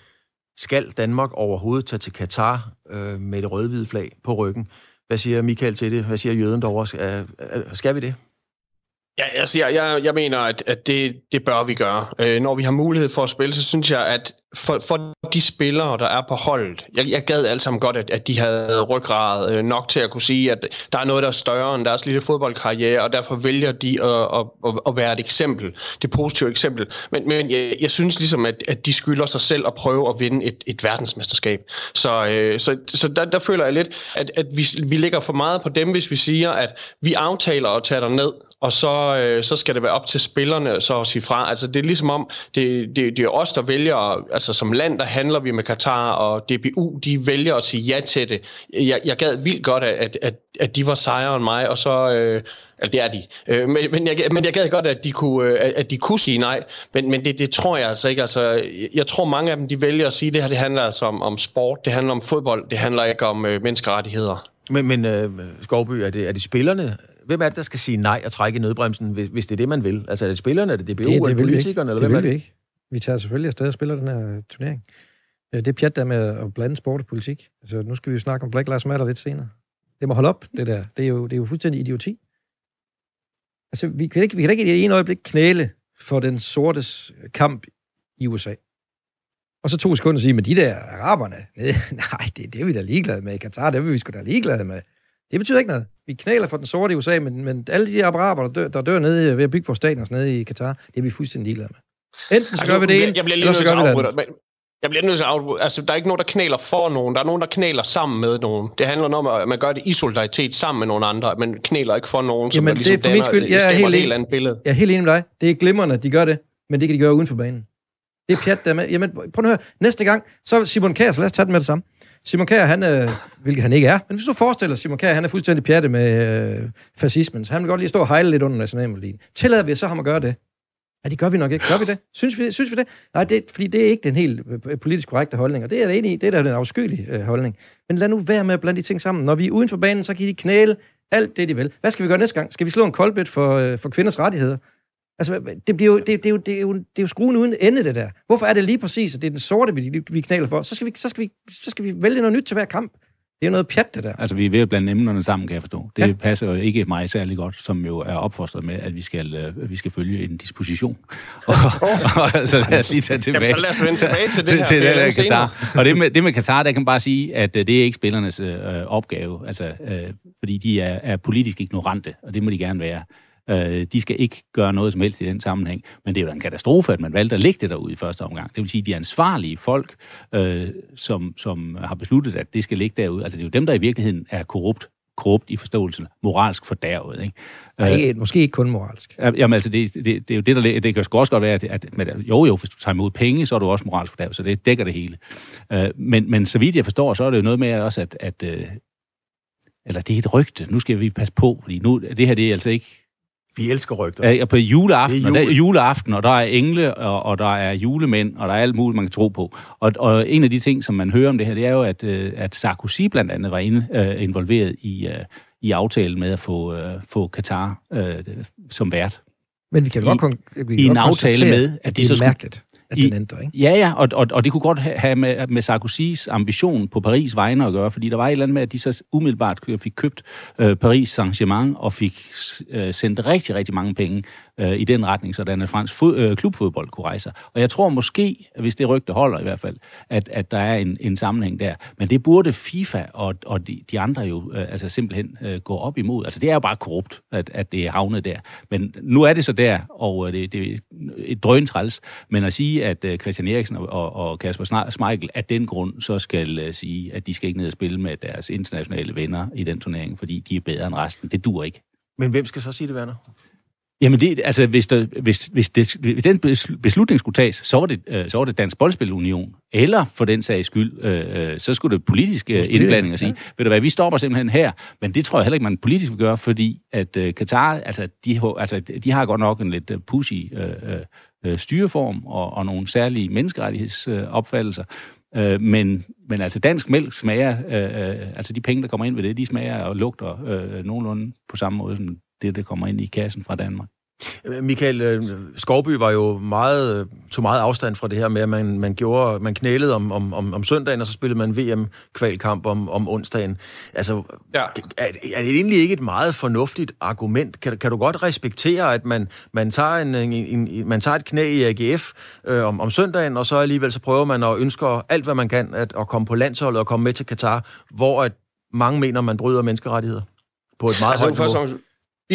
skal Danmark overhovedet tage til Katar øh, med det rødhvide flag på ryggen? Hvad siger Michael til det? Hvad siger jøden derovre? Skal vi det? Ja, altså, jeg, jeg, jeg mener, at, at det, det bør vi gøre. Øh, når vi har mulighed for at spille, så synes jeg, at for, for de spillere, der er på holdet, jeg, jeg gad alle sammen godt, at, at de havde ryggrad øh, nok til at kunne sige, at der er noget, der er større end deres lille fodboldkarriere, og derfor vælger de at, at, at, at være et eksempel, det positive eksempel. Men, men jeg, jeg synes ligesom, at, at de skylder sig selv at prøve at vinde et, et verdensmesterskab. Så, øh, så, så der, der føler jeg lidt, at, at vi, vi ligger for meget på dem, hvis vi siger, at vi aftaler at tage dig ned, og så, øh, så skal det være op til spillerne så at sige fra. Altså det er ligesom om, det, det, det er os, der vælger, altså som land, der handler vi med Katar, og DBU, de vælger at sige ja til det. Jeg, jeg gad vildt godt, at, at, at de var sejere end mig, og så... Øh, Altså, det er de. Øh, men, men, jeg, men jeg gad godt, at de kunne, øh, at de kunne sige nej. Men, men det, det tror jeg altså ikke. Altså, jeg tror, mange af dem de vælger at sige, at det her det handler altså om, om sport, det handler om fodbold, det handler ikke om øh, menneskerettigheder. Men, men øh, Skovby, er det, er det spillerne, hvem er det, der skal sige nej og trække i nødbremsen, hvis, hvis det er det, man vil? Altså er det spillerne, er det DBU, det, det eller politikerne? Eller det hvem vil vi ikke. Vi tager selvfølgelig afsted og spiller den her turnering. Det er pjat der med at blande sport og politik. Altså, nu skal vi jo snakke om Black Lives Matter lidt senere. Det må holde op, det der. Det er jo, det er jo fuldstændig idioti. Altså, vi kan, ikke, vi kan ikke i det ene øjeblik knæle for den sortes kamp i USA. Og så to sekunder sige, men de der araberne, *laughs* nej, det, det er vi da ligeglade med. I Katar, det er vi sgu da ligeglade med. Det betyder ikke noget. Vi knæler for den sorte i USA, men, men alle de araber, der dør, der dør nede ved at bygge vores stadion nede i Katar, det er vi fuldstændig ligeglade med. Enten så gør vi det ene, eller så gør vi det andet. Jeg bliver nødt til at. Altså, der er ikke nogen, der knæler for nogen. Der er nogen, der knæler sammen med nogen. Det handler om, at man gør det i solidaritet sammen med nogen andre. Man knæler ikke for nogen, som Jamen, ligesom det er for min skyld. Jeg er helt, helt andet billede. Jeg er helt enig med dig. Det er glimrende, at de gør det, men det kan de gøre uden for banen. Det er pjat der med. Jamen, prøv at høre. Næste gang, så Simon Kjær, lad os tage den med det samme. Simon Kjær, han, øh, hvilket han ikke er, men hvis du forestiller Simon Kjær, han er fuldstændig pjatte med øh, fascismen, så han vil godt lige stå og hejle lidt under nationalmelodien. Tillader vi så ham at gøre det? Ja, det gør vi nok ikke. Gør vi det? Synes vi det? Synes vi det? Nej, det, fordi det er ikke den helt øh, øh, politisk korrekte holdning, og det er det enig i. Det er da den afskyelige øh, holdning. Men lad nu være med at blande de ting sammen. Når vi er uden for banen, så kan de knæle alt det, de vil. Hvad skal vi gøre næste gang? Skal vi slå en koldbit for, øh, for kvinders rettigheder? Altså, det, bliver jo, det, det, er jo, det, er jo, det er jo skruen uden ende, det der. Hvorfor er det lige præcis, at det er den sorte, vi, vi knaler for? Så skal vi, så, skal vi, så skal vi vælge noget nyt til hver kamp. Det er jo noget pjat, det der. Altså, vi er ved at blande emnerne sammen, kan jeg forstå. Det ja. passer jo ikke mig særlig godt, som jo er opfostret med, at vi skal, uh, vi skal følge en disposition. *laughs* og, og, så lad os lige tage tilbage. Jamen, så lad os vende tilbage til det her. til det der Katar. Og det med, det med Katar, der kan man bare sige, at uh, det er ikke spillernes uh, opgave. Altså, uh, fordi de er, er politisk ignorante, og det må de gerne være. Øh, de skal ikke gøre noget som helst i den sammenhæng. Men det er jo en katastrofe, at man valgte at lægge det derude i første omgang. Det vil sige, at de ansvarlige folk, øh, som, som har besluttet, at det skal ligge derude, altså det er jo dem, der i virkeligheden er korrupt korrupt i forståelsen, moralsk fordærvet. Ikke? Nej, øh, måske ikke kun moralsk. Jamen altså, det, det, det er jo det, der det kan også godt være, at, at at jo jo, hvis du tager imod penge, så er du også moralsk fordærvet, så det dækker det hele. Øh, men, men så vidt jeg forstår, så er det jo noget med også, at, at øh, eller det er et rygte, nu skal vi passe på, fordi nu, det her det er altså ikke vi elsker rygter. Ja, på juleaften, jule. og der, juleaften, og der er engle, og, og der er julemænd, og der er alt muligt, man kan tro på. Og, og en af de ting, som man hører om det her, det er jo, at, øh, at Sarkozy blandt andet var inde, uh, involveret i, uh, i aftalen med at få, uh, få Katar uh, som vært. Men vi kan I, godt, vi I en aftale med, at de så skulle, mærkeligt at I, den ændrer, ikke? Ja, ja, og, og, og det kunne godt have med, med Sarkozys ambition på Paris vegne at gøre, fordi der var et eller andet med, at de så umiddelbart fik købt øh, Paris Saint-Germain og fik øh, sendt rigtig, rigtig mange penge øh, i den retning, så den fransk fod, øh, klubfodbold kunne rejse Og jeg tror måske, hvis det rygte holder i hvert fald, at, at der er en, en sammenhæng der. Men det burde FIFA og, og de, de andre jo øh, altså simpelthen øh, gå op imod. Altså det er jo bare korrupt, at, at det er havnet der. Men nu er det så der, og øh, det, det er et drøntræls. Men at sige, at øh, Christian Eriksen og, og Kasper Schmeichel af den grund så skal øh, sige, at de skal ikke ned og spille med deres internationale venner i den turnering, fordi de er bedre end resten, det dur ikke. Men hvem skal så sige det, Werner? Jamen, det, altså, hvis, der, hvis, hvis, det, hvis den beslutning skulle tages, så var det, øh, så var det Dansk Boldspilunion. Eller for den sags skyld, øh, så skulle det politiske indblanding at sige, ja. ved du hvad, vi stopper simpelthen her. Men det tror jeg heller ikke, man politisk vil gøre, fordi at øh, Katar, altså de, altså, de har godt nok en lidt pushy øh, øh, styreform og, og nogle særlige menneskerettighedsopfattelser. Øh, men, men altså dansk mælk smager, øh, øh, altså de penge, der kommer ind ved det, de smager og lugter øh, nogenlunde på samme måde som det, der kommer ind i kassen fra Danmark. Michael øh, Skovby var jo meget, tog meget afstand fra det her med, at man, man, gjorde, man knælede om, om, om, om søndagen, og så spillede man VM-kvalkamp om, om onsdagen. Altså, ja. er, er det egentlig ikke et meget fornuftigt argument? Kan, kan du godt respektere, at man, man, tager, en, en, en, man tager et knæ i AGF øh, om, om søndagen, og så alligevel så prøver man at ønske alt, hvad man kan, at, at komme på landsholdet og komme med til Katar, hvor at mange mener, man bryder menneskerettigheder på et meget altså, højt niveau?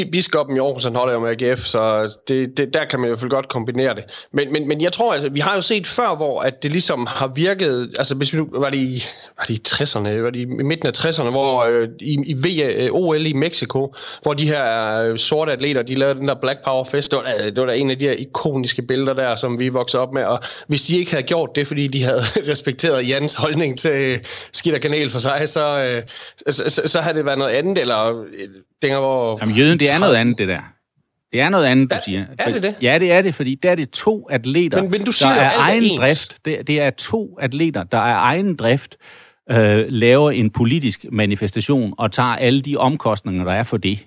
Biskoppen i Aarhus, han holder jo med AGF, så det, det, der kan man i hvert fald godt kombinere det. Men, men, men jeg tror, altså, vi har jo set før, hvor at det ligesom har virket, altså hvis vi, var, det i, var det i 60'erne, var det i midten af 60'erne, hvor øh, i, i v, øh, OL i Mexico, hvor de her øh, sorte atleter, de lavede den der Black Power Fest, det var, det var da en af de her ikoniske billeder der, som vi voksede op med, og hvis de ikke havde gjort det, fordi de havde *laughs* respekteret Jans holdning til øh, skidt og kanel for sig, så, øh, så, så, så havde det været noget andet, eller øh, dengang, hvor... Jamen jøden, det er noget andet, det der. Det er noget andet, du siger. Er det det? Ja, det er det, fordi der er det to atleter, men, men du siger der er egen er drift. Det, det er to atleter, der er egen drift, øh, laver en politisk manifestation og tager alle de omkostninger, der er for det.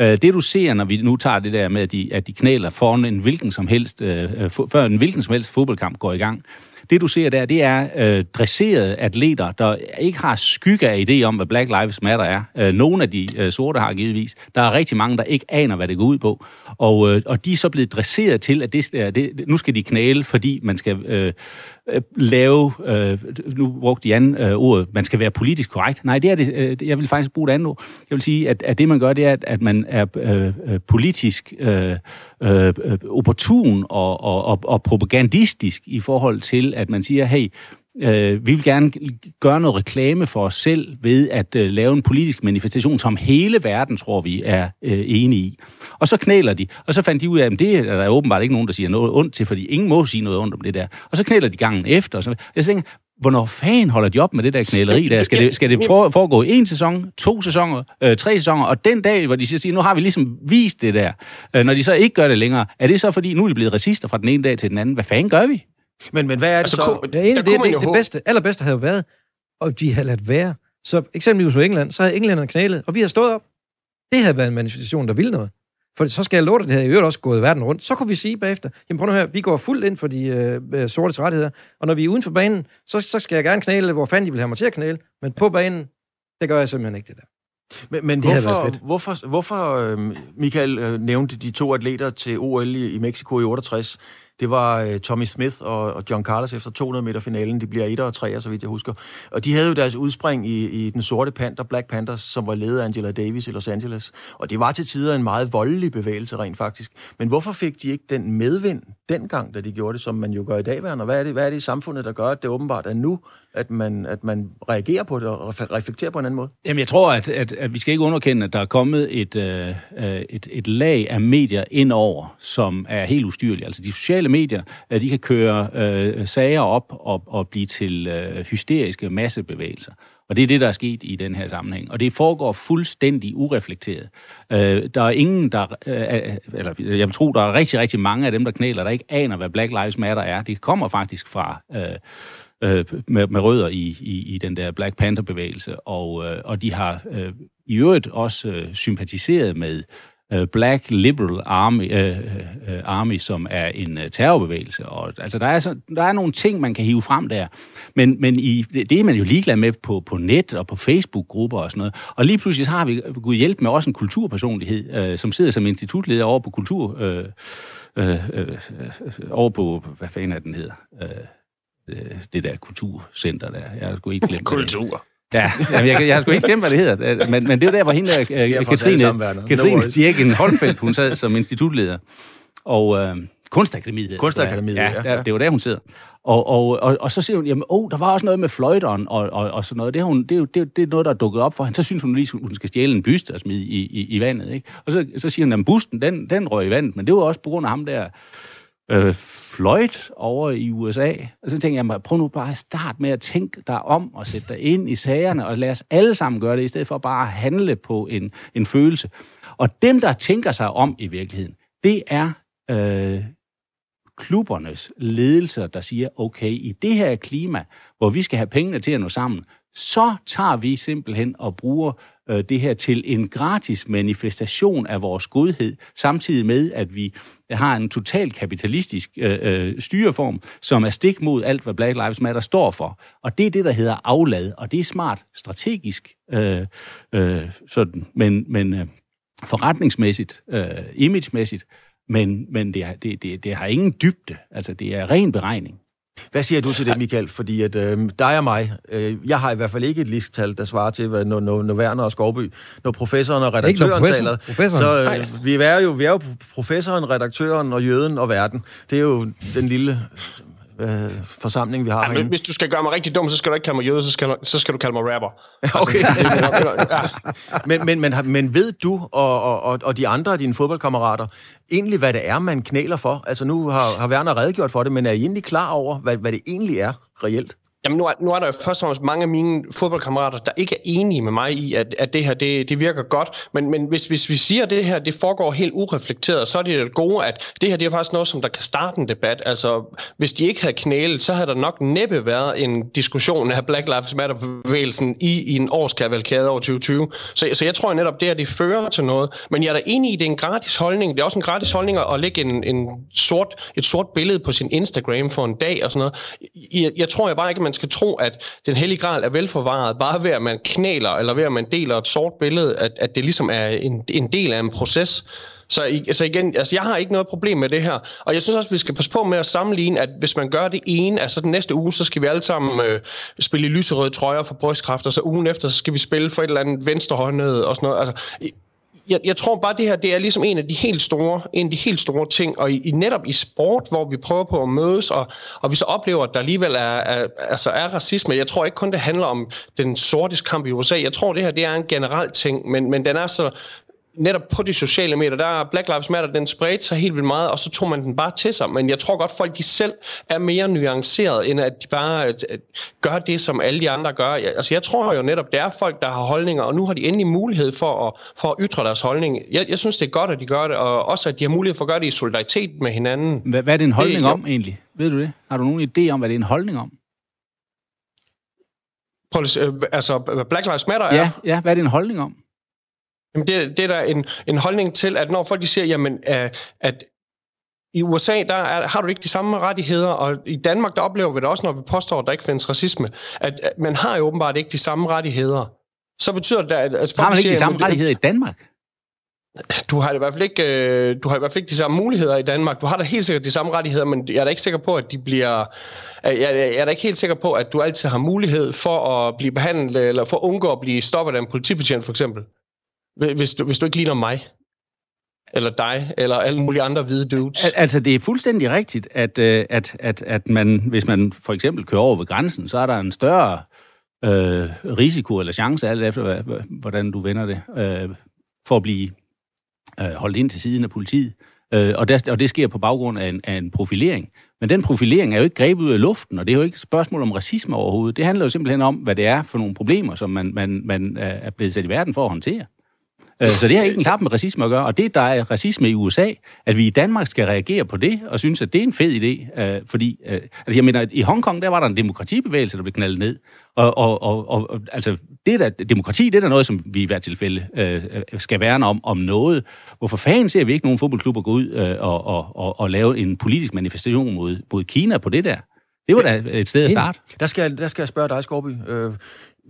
Øh, det du ser, når vi nu tager det der med, at de, at de knæler foran en hvilken som helst, øh, før en hvilken som helst fodboldkamp går i gang, det du ser der, det er øh, dresserede atleter, der ikke har skygge af idé om, hvad Black Lives Matter er. Øh, nogle af de øh, sorte har givetvis. Der er rigtig mange, der ikke aner, hvad det går ud på. Og, øh, og de er så blevet dresseret til, at det, det, nu skal de knæle, fordi man skal øh, øh, lave, øh, nu brugte Jan øh, ordet, man skal være politisk korrekt. Nej, det er det, øh, jeg vil faktisk bruge et andet ord. Jeg vil sige, at, at det man gør, det er, at, at man er øh, øh politisk øh, øh, øh opportun og, og, og, og propagandistisk i forhold til, at man siger, hey, Øh, vi vil gerne gøre noget reklame for os selv ved at øh, lave en politisk manifestation, som hele verden tror vi er øh, enige i. Og så knæler de, og så fandt de ud af, at det er der åbenbart ikke nogen, der siger noget ondt til, fordi ingen må sige noget ondt om det der. Og så knæler de gangen efter. Og så, jeg tænker, hvornår fanden holder de op med det der knæleri der? Skal det, skal det foregå en sæson, to sæsoner, øh, tre sæsoner, og den dag, hvor de siger, nu har vi ligesom vist det der, øh, når de så ikke gør det længere, er det så fordi, nu er de blevet racister fra den ene dag til den anden? Hvad fanden gør vi? Men, men hvad er det altså, så? Det, ene, det, det, det, det bedste, allerbedste havde jo været, og de havde ladt være. Så eksempelvis hos England, så havde englænderne knælet, og vi har stået op. Det havde været en manifestation, der ville noget. For så skal jeg love dig, det havde i øvrigt også gået verden rundt. Så kunne vi sige bagefter, jamen prøv nu her, vi går fuldt ind for de øh, øh sorte rettigheder, og når vi er uden for banen, så, så skal jeg gerne knæle, hvor fanden de vil have mig til at knæle, men på banen, det gør jeg simpelthen ikke det der. Men, men det hvorfor, hvorfor, hvorfor øh, Michael øh, nævnte de to atleter til OL i, i Mexico i 68? Det var øh, Tommy Smith og, og John Carlos efter 200 meter finalen. De bliver 1 og 3, så vidt jeg husker. Og de havde jo deres udspring i, i den sorte panther, Black Panthers, som var ledet af Angela Davis i Los Angeles. Og det var til tider en meget voldelig bevægelse rent faktisk. Men hvorfor fik de ikke den medvind dengang, da de gjorde det, som man jo gør i dag, Og hvad er det, hvad er det i samfundet, der gør, at det åbenbart er nu, at man, at man reagerer på det og reflekterer på en anden måde? Jamen, jeg tror, at, at, at vi skal ikke underkende, at der er kommet et, øh, øh et, et lag af medier ind over, som er helt ustyrlige. Altså, de sociale medier, at de kan køre øh, sager op og, og blive til øh, hysteriske massebevægelser. Og det er det, der er sket i den her sammenhæng. Og det foregår fuldstændig ureflekteret. Øh, der er ingen, der... Øh, eller jeg tror, der er rigtig, rigtig mange af dem, der knæler, der ikke aner, hvad Black Lives Matter er. Det kommer faktisk fra... Øh, øh, med, med rødder i, i, i den der Black Panther-bevægelse, og, øh, og de har øh, i øvrigt også øh, sympatiseret med Øh, Black Liberal Army, uh, uh, Army som er en terrorbevægelse. Og, altså, der, er så, der er nogle ting, man kan hive frem der. Men, men i, det er man jo ligeglad med på, på net og på Facebook-grupper og sådan noget. Og lige pludselig har vi Gud hjælp med også en kulturpersonlighed, uh, som sidder som institutleder over på kultur... Uh, uh, uh, over på, hvad fanden er den hedder? Uh, det der kulturcenter der. Jeg har sgu ikke glemt Kultur. Ja, jeg, jeg, jeg har sgu ikke glemt, hvad det hedder. Men, men det er der, hvor hende, uh, Katrine, Katrine Stjerken Holfeldt, hun sad som institutleder. Og, øh, Kunstakademiet. Kunstakademiet, ja. ja, ja. Det var der, hun sidder. Og, og, og, og så siger hun, jamen, oh, der var også noget med fløjteren og, og, og sådan noget. Det er, hun, det, er jo, det, det er noget, der er dukket op for hende. Så synes hun lige, hun skal stjæle en byste og smide i, i, i vandet. Ikke? Og så, så siger hun, at busten, den, den røg i vandet. Men det var også på grund af ham der, øh, Floyd over i USA. Og så tænker jeg, prøv nu bare at starte med at tænke dig om og sætte dig ind i sagerne, og lad os alle sammen gøre det, i stedet for bare at handle på en, en følelse. Og dem, der tænker sig om i virkeligheden, det er øh, klubbernes ledelser, der siger, okay, i det her klima, hvor vi skal have pengene til at nå sammen, så tager vi simpelthen og bruger øh, det her til en gratis manifestation af vores godhed, samtidig med, at vi har en total kapitalistisk øh, øh, styreform, som er stik mod alt, hvad Black Lives Matter står for. Og det er det, der hedder aflad, og det er smart strategisk, øh, øh, sådan, men, men øh, forretningsmæssigt, øh, imagemæssigt, men, men det, det, det, det har ingen dybde. Altså, det er ren beregning. Hvad siger du til det, Michael? Fordi at øh, dig og mig, øh, jeg har i hvert fald ikke et listtal, der svarer til, hvad, når, når, når Werner og Skovby, når professoren og redaktøren professor, taler. Professoren. Så øh, vi, er jo, vi er jo professoren, redaktøren og jøden og verden. Det er jo den lille øh, forsamling, vi har ja, herinde. Hvis du skal gøre mig rigtig dum, så skal du ikke kalde mig jøde, så skal, så skal du kalde mig rapper. *laughs* Okay. Altså, ja. *laughs* men, men, men, men ved du og, og, og de andre af dine fodboldkammerater egentlig, hvad det er, man knæler for? Altså nu har, har Werner redegjort for det, men er I egentlig klar over, hvad, hvad det egentlig er reelt? Jamen, nu er, nu er der først og fremmest mange af mine fodboldkammerater, der ikke er enige med mig i, at, at det her, det, det virker godt. Men, men hvis, hvis vi siger, at det her, det foregår helt ureflekteret, så er det det gode, at det her, det er faktisk noget, som der kan starte en debat. Altså, hvis de ikke havde knælet, så havde der nok næppe været en diskussion af Black Lives Matter-bevægelsen i, i en årskavalkade over 2020. Så, så jeg tror netop, det her, det fører til noget. Men jeg er da enig i, det er en gratis holdning. Det er også en gratis holdning at lægge en, en sort, et sort billede på sin Instagram for en dag og sådan noget. Jeg, jeg tror jeg bare ikke, man skal tro, at den hellige gral er velforvaret, bare ved at man knæler, eller ved at man deler et sort billede, at, at det ligesom er en, en del af en proces. Så altså igen, altså jeg har ikke noget problem med det her. Og jeg synes også, at vi skal passe på med at sammenligne, at hvis man gør det ene, altså den næste uge, så skal vi alle sammen øh, spille i lyserøde trøjer for brystkræft, og så ugen efter, så skal vi spille for et eller andet venstrehåndet og sådan noget. Altså, jeg, jeg tror bare, det her det er ligesom en af de helt store, en af de helt store ting, og i, i netop i sport, hvor vi prøver på at mødes, og, og vi så oplever, at der alligevel er, er, altså er racisme. Jeg tror ikke kun, det handler om den sorte kamp i USA. Jeg tror, det her det er en generel ting, men, men den er så netop på de sociale medier, der er Black Lives Matter, den spredte sig helt vildt meget, og så tog man den bare til sig. Men jeg tror godt, folk de selv er mere nuanceret, end at de bare gør det, som alle de andre gør. Altså jeg tror jo netop, det er folk, der har holdninger, og nu har de endelig mulighed for at, for at ytre deres holdning. Jeg, jeg synes, det er godt, at de gør det, og også, at de har mulighed for at gøre det i solidaritet med hinanden. Hvad, hvad er det en holdning det, om egentlig? Ved du det? Har du nogen idé om, hvad det er en holdning om? Øh, altså, Black Lives Matter er... Ja, ja, hvad er det en holdning om? Jamen det, det er der en, en holdning til, at når folk de siger, jamen, uh, at i USA, der er, har du ikke de samme rettigheder, og i Danmark, der oplever vi det også, når vi påstår, at der ikke findes racisme, at, at man har jo åbenbart ikke de samme rettigheder. Så betyder det, at... at folk har man ikke siger, de samme rettigheder i Danmark? Du har, i hvert fald ikke, øh, du har i hvert fald ikke de samme muligheder i Danmark. Du har da helt sikkert de samme rettigheder, men jeg er da ikke sikker på, at de bliver... Jeg, jeg er da ikke helt sikker på, at du altid har mulighed for at blive behandlet, eller for at undgå at blive stoppet af en politibetjent, for eksempel. Hvis du, hvis du ikke ligner mig, eller dig, eller alle mulige andre hvide dudes. Al- altså, det er fuldstændig rigtigt, at, øh, at, at, at man, hvis man for eksempel kører over ved grænsen, så er der en større øh, risiko eller chance, alt efter hvordan du vender det, øh, for at blive øh, holdt ind til siden af politiet. Øh, og, der, og det sker på baggrund af en, af en profilering. Men den profilering er jo ikke grebet ud af luften, og det er jo ikke et spørgsmål om racisme overhovedet. Det handler jo simpelthen om, hvad det er for nogle problemer, som man, man, man er blevet sat i verden for at håndtere. Øh, så det har ikke en klap med racisme at gøre. Og det, der er racisme i USA, at vi i Danmark skal reagere på det, og synes, at det er en fed idé. Øh, fordi, øh, altså jeg mener, i Hongkong, der var der en demokratibevægelse, der blev knaldet ned. Og, og, og, og altså, det der, demokrati, det er der noget, som vi i hvert tilfælde øh, skal værne om, om noget. Hvorfor fanden ser vi ikke nogen fodboldklubber gå ud øh, og, og, og, og lave en politisk manifestation mod, mod Kina på det der? Det var da et sted at starte. Der skal, der skal jeg spørge dig, Skorby. Øh,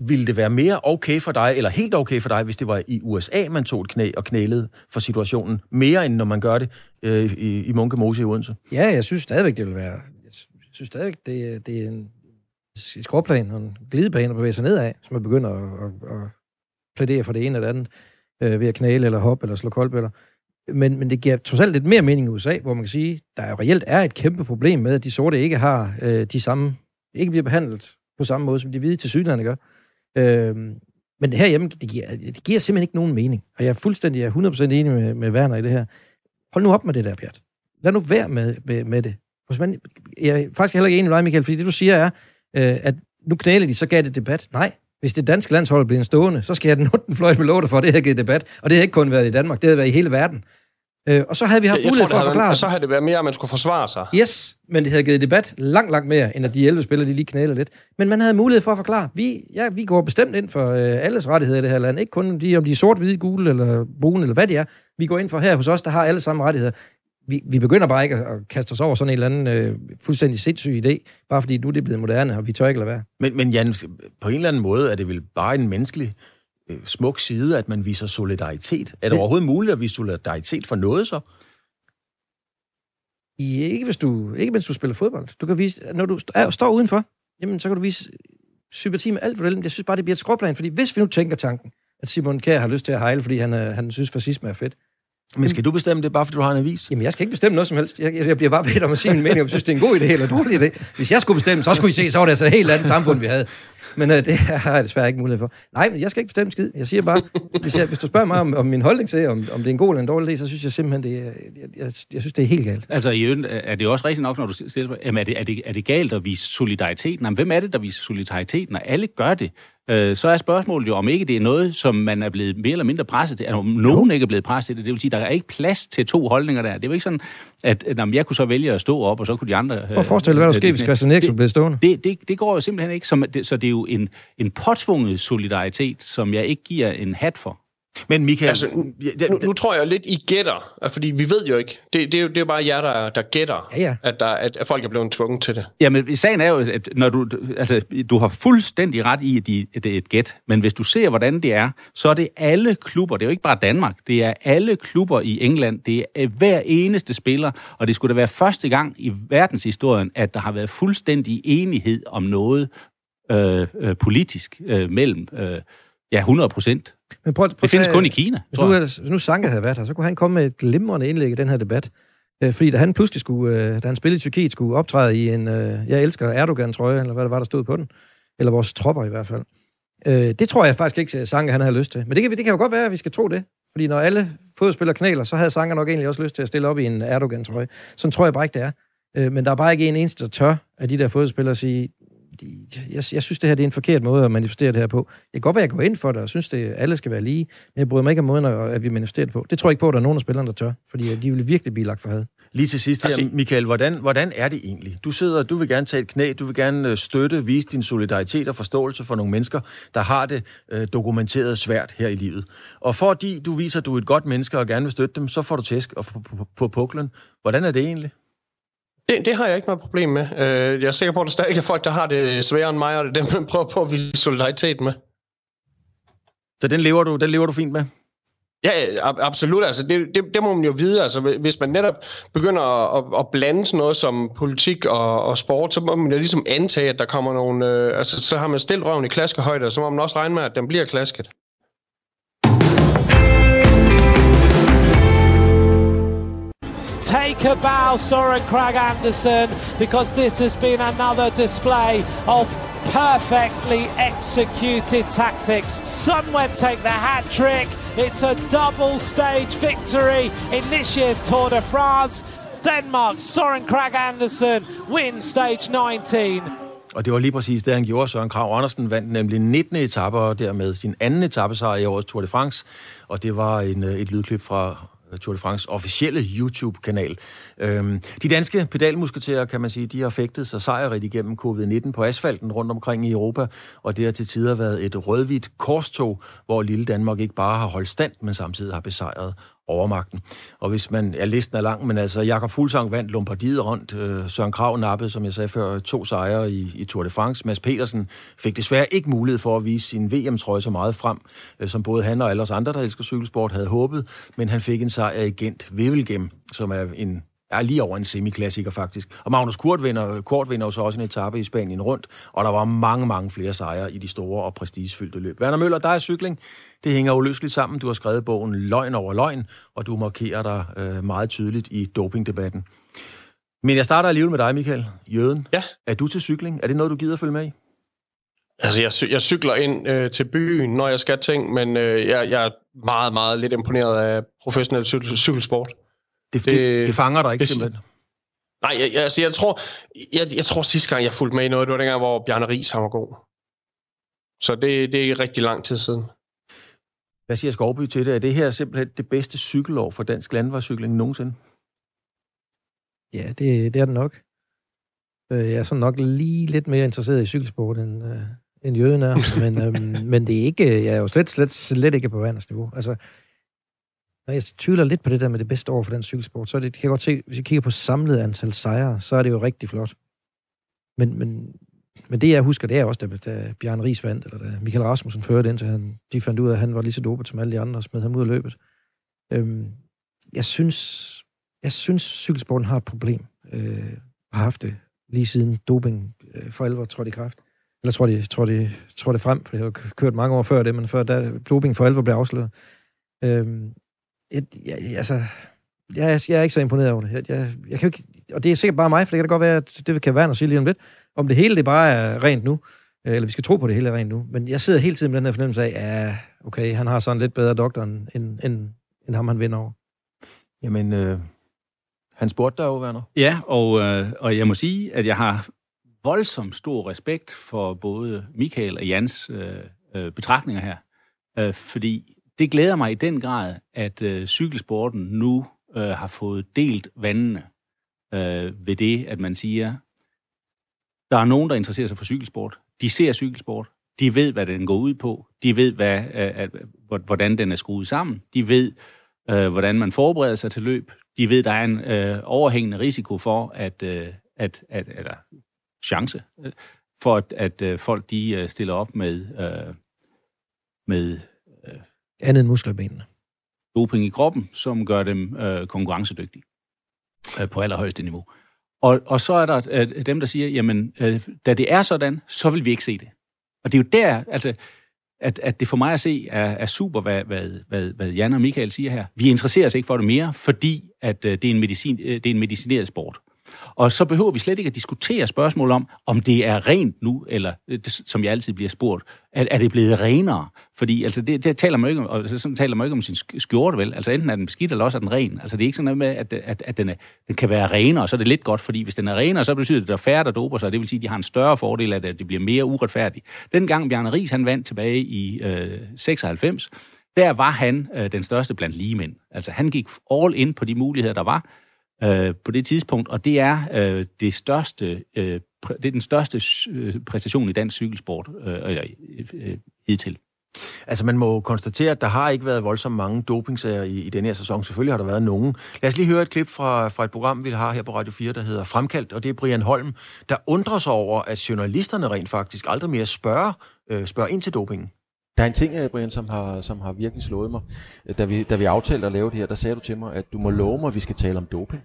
ville det være mere okay for dig, eller helt okay for dig, hvis det var i USA, man tog et knæ og knælede for situationen, mere end når man gør det øh, i, i Munke Mose i Odense? Ja, jeg synes stadigvæk, det vil være... Jeg synes stadigvæk, det, det er en skorplan og en glidebane at bevæge sig nedad, som man begynder at, at, at plædere for det ene eller det andet, øh, ved at knæle eller hoppe eller slå koldbøller. Men, men det giver trods alt lidt mere mening i USA, hvor man kan sige, der jo reelt er et kæmpe problem med, at de sorte ikke har øh, de samme, ikke bliver behandlet på samme måde, som de hvide til sydlandet gør. Øh, men herhjemme, det giver, det giver simpelthen ikke nogen mening. Og jeg er fuldstændig, jeg er 100% enig med, med Werner i det her. Hold nu op med det der, Pjat. Lad nu være med, med, med det. Hvis man, jeg er faktisk heller ikke enig med dig, Michael, fordi det, du siger er, øh, at nu knæler de, så gav det debat. Nej, hvis det danske landshold bliver en stående, så skal jeg den *laughs* 8. fløjt med låter for, at det har givet debat. Og det har ikke kun været i Danmark, det har været i hele verden. Øh, og så havde vi haft Jeg mulighed tror, for at det forklare. og så havde det været mere, at man skulle forsvare sig. Yes, men det havde givet debat langt, langt mere, end at de 11 spillere, de lige knæler lidt. Men man havde mulighed for at forklare. Vi, ja, vi går bestemt ind for øh, alles rettigheder i det her land. Ikke kun de, om de er sort, hvide, gule eller brune, eller hvad de er. Vi går ind for her hos os, der har alle samme rettigheder. Vi, vi begynder bare ikke at, at kaste os over sådan en eller anden øh, fuldstændig sindssyg idé, bare fordi nu er det blevet moderne, og vi tør ikke lade være. Men, men Jan, på en eller anden måde er det vel bare en menneskelig øh, smuk side, at man viser solidaritet. Er det Det- overhovedet muligt at vise solidaritet for noget så? I, ikke, hvis du, ikke mens du spiller fodbold. Du kan vise, når du er, står udenfor, jamen, så kan du vise sympati med alt, hvad du Jeg synes bare, det bliver et skråplan, fordi hvis vi nu tænker tanken, at Simon Kjær har lyst til at hejle, fordi han, han synes, fascisme er fedt, Men skal du bestemme det, bare fordi du har en avis? Jamen, jeg skal ikke bestemme noget som helst. Jeg, jeg, bliver bare bedt om at sige en mening, om jeg synes, det er en god idé eller en dårlig idé. Hvis jeg skulle bestemme, så skulle I se, så var det altså et helt andet samfund, vi havde. Men øh, det har jeg desværre ikke mulighed for. Nej, men jeg skal ikke bestemme skid. Jeg siger bare, hvis, jeg, hvis du spørger mig om, om min holdning til, om, om det er en god eller en dårlig idé, så synes jeg simpelthen, det er, jeg, jeg, jeg synes, det er helt galt. Altså, i øvrigt, er det også rigtigt nok, når du stiller jamen, er, det, er, det, er det galt at vise solidariteten? Jamen, hvem er det, der viser solidariteten? Når alle gør det, øh, så er spørgsmålet jo, om ikke det er noget, som man er blevet mere eller mindre presset til, altså, om nogen ikke er blevet presset til det. Det vil sige, der er ikke plads til to holdninger der. Det er jo ikke sådan, at, at jamen, jeg kunne så vælge at stå op, og så kunne de andre... Prøv at forestille dig, hvad der sker, hvis Christian Eriksen blev stående. Det, det, det går jo simpelthen ikke. Som, det, så det er jo en, en påtvunget solidaritet, som jeg ikke giver en hat for. Men Michael... Altså, Nu, nu tror jeg lidt, I gætter, altså, fordi vi ved jo ikke. Det, det, er, jo, det er jo bare jer, der, der gætter, Ja, ja. At, der, at, at folk er blevet tvunget til det. Jamen, sagen er jo, at når du, altså, du har fuldstændig ret i, at de- at det er et gæt, men hvis du ser, hvordan det er, så er det alle klubber, det er jo ikke bare Danmark, det er alle klubber i England, det er hver eneste spiller, og det skulle da være første gang i verdenshistorien, at der har været fuldstændig enighed om noget øh, øh, politisk øh, mellem øh, ja, 100 procent. Men prøv, prøv Det findes at- kun i Kina, Hvis tror nu, jeg. ellers- hvis nu Sanka havde været her, så kunne han komme med et glimrende indlæg i den her debat. Øh, fordi da han pludselig skulle, øh, da han spillede i Tyrkiet, skulle optræde i en, øh, jeg elsker Erdogan-trøje, eller hvad der var, der stod på den. Eller vores tropper i hvert fald. Det tror jeg faktisk ikke, at han havde lyst til. Men det kan, det kan jo godt være, at vi skal tro det. Fordi når alle fodspillere knæler, så havde Sanka nok egentlig også lyst til at stille op i en Erdogan-trøje. Sådan tror jeg bare ikke, det er. Men der er bare ikke en eneste, der tør af de der fodspillere at sige, jeg, jeg synes, det her det er en forkert måde at manifestere det her på. Det kan godt være, at jeg går ind for det, og synes, at alle skal være lige, men jeg bryder mig ikke om måden, at vi manifesterer det på. Det tror jeg ikke på, at der er nogen af spillerne, der tør, fordi de vil virkelig blive lagt for had. Lige til sidst her, Altså- Michael, hvordan, hvordan er det egentlig? Du sidder, du vil gerne tage et knæ, du vil gerne øh, støtte, vise din solidaritet og forståelse for nogle mennesker, der har det øh, dokumenteret svært her i livet. Og fordi du viser, at du er et godt menneske og gerne vil støtte dem, så får du tæsk og på, på, på puklen. Hvordan er det egentlig? Det, det har jeg ikke noget problem med. Øh, Jeg er sikker på, at der stadig er folk, der har det sværere end mig, og det er dem, man prøver på at vise solidaritet med. Så den lever du, den lever du fint med? Ja, ab- absolut. Altså, det, det, det må man jo vide. Altså, hvis man netop begynder at, at, at blande sådan noget som politik og, og sport, så må man jo ligesom antage, at der kommer nogle... Øh, altså, så har man stillet røven i klaskehøjde, og så må man også regne med, at den bliver klasket. Take a bow, Soren Krag Anderson, because this has been another display of perfectly executed tactics. Sunweb take the hat trick. It's a double stage victory in this year's Tour de France. Denmark, Soren Krag Andersen wins stage 19. Og det var lige præcis det, han gjorde. Søren Krav Andersen vandt nemlig 19. etape, og dermed sin anden etappesejr i årets Tour de France. Og det var en, øh, et lydklip fra Øh, Tour de France officielle YouTube-kanal. Øhm, de danske pedalmusketerer, kan man sige, de har fægtet sig sejrigt igennem covid-19 på asfalten rundt omkring i Europa, og det har til tider været et rødhvidt korstog, hvor lille Danmark ikke bare har holdt stand, men samtidig har besejret overmagten. Og hvis man, ja, listen er lang, men altså, Jakob Fuglsang vandt Lombardiet rundt, øh, Søren Krav nappede, som jeg sagde før, to sejre i, i Tour de France. Mads Petersen fik desværre ikke mulighed for at vise sin VM-trøje så meget frem, øh, som både han og alle os andre, der elsker cykelsport, havde håbet, men han fik en sejr i Gent Wevelgem, som er en er lige over en semiklassiker faktisk. Og Magnus Kort vinder, Kort vinder jo så også en etape i Spanien rundt, og der var mange, mange flere sejre i de store og prestigefyldte løb. Werner Møller, der er cykling. Det hænger uløseligt sammen. Du har skrevet bogen Løgn over løgn, og du markerer dig øh, meget tydeligt i dopingdebatten. Men jeg starter alligevel med dig, Michael Jøden. Ja. Er du til cykling? Er det noget, du gider følge med i? Altså, jeg, jeg cykler ind øh, til byen, når jeg skal ting, men øh, jeg, jeg er meget, meget lidt imponeret af professionel cykel- cykelsport. Det, det, det, det fanger dig ikke det, simpelthen? Nej, jeg, jeg, altså, jeg, tror, jeg, jeg tror sidste gang, jeg fulgte med i noget, det var dengang, hvor Bjarne Ries var god. Så det, det er rigtig lang tid siden. Hvad siger Skovby til det? Er det her simpelthen det bedste cykelår for dansk landvejscykling nogensinde? Ja, det, det er det nok. Øh, jeg er sådan nok lige lidt mere interesseret i cykelsport, end, øh, end jøden er. *laughs* Men, øhm, men det er ikke, jeg er jo slet, slet, slet ikke på vandets niveau. Altså, når jeg tvivler lidt på det der med det bedste år for den cykelsport, så er det, kan jeg godt se, hvis jeg kigger på samlet antal sejre, så er det jo rigtig flot. Men, men, men det, jeg husker, det er også, da, da Bjørn Ries vandt, eller da Michael Rasmussen førte ind, til han, de fandt ud af, at han var lige så dopet som alle de andre, og smed ham ud af løbet. Øhm, jeg synes, jeg synes, cykelsporten har et problem. Øh, har haft det lige siden doping øh, for alvor trådte i kraft. Eller tror de, tror de, tror det frem, for det har kørt mange år før det, men før da doping for alvor blev afsløret. Øhm, jeg, jeg, altså, jeg, jeg er ikke så imponeret over det. Jeg, jeg, jeg kan ikke, og det er sikkert bare mig, for det kan da godt være, at det kan være noget sige lige om lidt. Om det hele det bare er rent nu, øh, eller vi skal tro på, at det hele er rent nu. Men jeg sidder hele tiden med den her fornemmelse af, ja, okay, han har sådan lidt bedre doktor, end, end, end ham, han vinder over. Jamen, øh, han spurgte dig jo, Werner. Ja, og, øh, og jeg må sige, at jeg har voldsomt stor respekt for både Michael og Jans øh, øh, betragtninger her. Øh, fordi det glæder mig i den grad, at øh, cykelsporten nu øh, har fået delt vandene øh, ved det, at man siger, der er nogen, der interesserer sig for cykelsport. De ser cykelsport. De ved, hvad den går ud på. De ved, hvad, øh, hvordan den er skruet sammen. De ved, øh, hvordan man forbereder sig til løb. De ved, der er en øh, overhængende risiko for, at, øh, at, at eller chance øh, for, at, at øh, folk de øh, stiller op med øh, med øh, andet end muskelbenene. Doping i kroppen, som gør dem øh, konkurrencedygtige øh, på allerhøjeste niveau. Og, og så er der øh, dem, der siger, jamen, øh, da det er sådan, så vil vi ikke se det. Og det er jo der, altså, at, at det for mig at se er, er super, hvad, hvad, hvad, hvad Jan og Michael siger her. Vi interesserer os ikke for det mere, fordi at, øh, det, er en medicin, øh, det er en medicineret sport. Og så behøver vi slet ikke at diskutere spørgsmål om, om det er rent nu, eller øh, som jeg altid bliver spurgt, er, er det blevet renere? Fordi altså, det, det taler man ikke om, altså, sådan taler man ikke om sin skjorte, vel? Altså enten er den beskidt, eller også er den ren. Altså det er ikke sådan noget med, at, at, at den, er, den kan være renere, og så er det lidt godt, fordi hvis den er renere, så betyder det, at der er færre, der doper sig, det vil sige, at de har en større fordel af det, at det bliver mere uretfærdigt. Dengang Bjarne Ries, han vandt tilbage i øh, 96, der var han øh, den største blandt ligemænd. Altså han gik all in på de muligheder, der var, øh, på det tidspunkt, og det er øh, det største, øh, det er den største øh, præstation i dansk cykelsport øh, øh, øh, hidtil. Altså, man må konstatere, at der har ikke været voldsomt mange dopingsager i, i denne her sæson. Selvfølgelig har der været nogen. Lad os lige høre et klip fra, fra et program, vi har her på Radio 4, der hedder Fremkaldt, og det er Brian Holm, der undrer sig over, at journalisterne rent faktisk aldrig mere spørger, øh, spørger ind til dopingen. Der er en ting, øh, Brian, som har, som har virkelig slået mig. Da vi, da vi aftalte at lave det her, der sagde du til mig, at du må love mig, at vi skal tale om doping.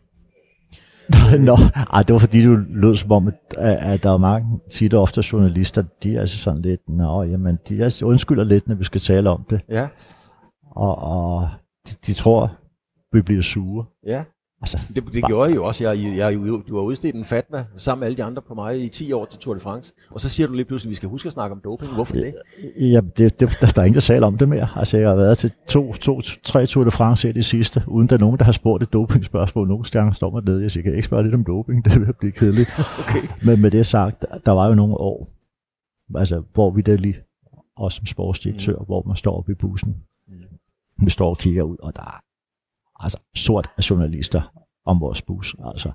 *laughs* Nå, ej, det var fordi, du lød som om, at, at der er mange tit og ofte journalister, de er altså sådan lidt, nå, jamen, de er, undskylder lidt, når vi skal tale om det. Ja. Og, og de, de tror, vi bliver sure. Ja. Altså, det, det gjorde jeg jo også. Jeg, jeg, jeg, du har udstedt en fatwa sammen med alle de andre på mig i 10 år til Tour de France. Og så siger du lige pludselig, at vi skal huske at snakke om doping. Hvorfor det? Ja, det, det der, der er ingen, der taler om det mere. Altså, jeg har været til to, to, tre Tour de France i det sidste, uden der er nogen, der har spurgt et dopingspørgsmål. Nogle stjerner står mig nede. Jeg siger, kan jeg ikke spørge lidt om doping? *laughs* Det vil blive kedeligt. okay. Men med det sagt, der var jo nogle år, altså, hvor vi der lige, også som sportsdirektør, mm. hvor man står oppe i bussen. Mm. Vi står og kigger ud, og der er altså sort af journalister om vores bus. Altså,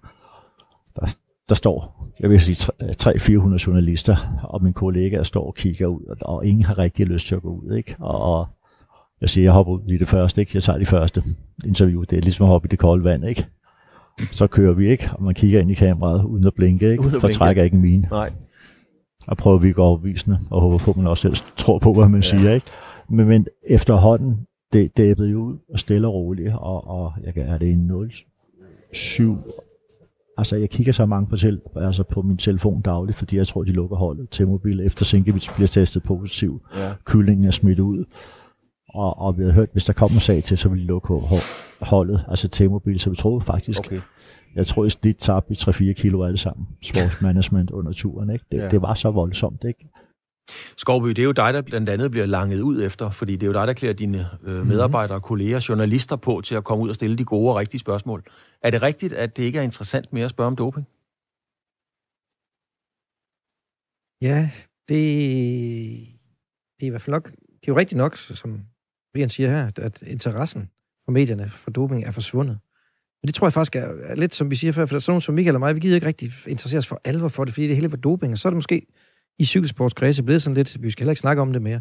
der, der står, jeg vil sige, 300-400 journalister, og min kollega står og kigger ud, og, og ingen har rigtig lyst til at gå ud. Ikke? Og, og jeg siger, jeg hopper ud i det første, ikke? jeg tager de første interview, det er ligesom at hoppe i det kolde vand, ikke? Så kører vi ikke, og man kigger ind i kameraet uden at blinke, ikke? For trækker ikke en mine. Nej. Og prøver vi at gå overbevisende, og håber på, at man også selv tror på, hvad man ja. siger, ikke? Men, men efterhånden, det dæbbede jo ud og stille og roligt, og, og jeg kan, er det en 0 syv Altså, jeg kigger så mange på, tel, altså på min telefon dagligt, fordi jeg tror, de lukker holdet til mobil, efter Sinkevich bliver testet positiv. Ja. Kyllingen er smidt ud. Og, og vi har hørt, hvis der kommer sag til, så vil de lukke holdet, altså til mobil. Så vi tror faktisk, okay. jeg tror i snit tabte vi 3-4 kilo alle sammen. Sportsmanagement under turen, ikke? Det, ja. det var så voldsomt, ikke? Skovby, det er jo dig, der blandt andet bliver langet ud efter, fordi det er jo dig, der klæder dine øh, mhm. medarbejdere, kolleger, journalister på til at komme ud og stille de gode og rigtige spørgsmål. Er det rigtigt, at det ikke er interessant mere at spørge om doping? Ja, det, det er i hvert fald nok, det er jo rigtigt nok, som Brian siger her, at interessen for medierne for doping er forsvundet. Men det tror jeg faktisk er, er lidt, som vi siger før, for der er sådan nogen som Michael og mig, vi gider ikke rigtig interessere os for alvor for det, fordi det hele var doping, og så er det måske i cykelsportskredse blevet sådan lidt, vi skal heller ikke snakke om det mere.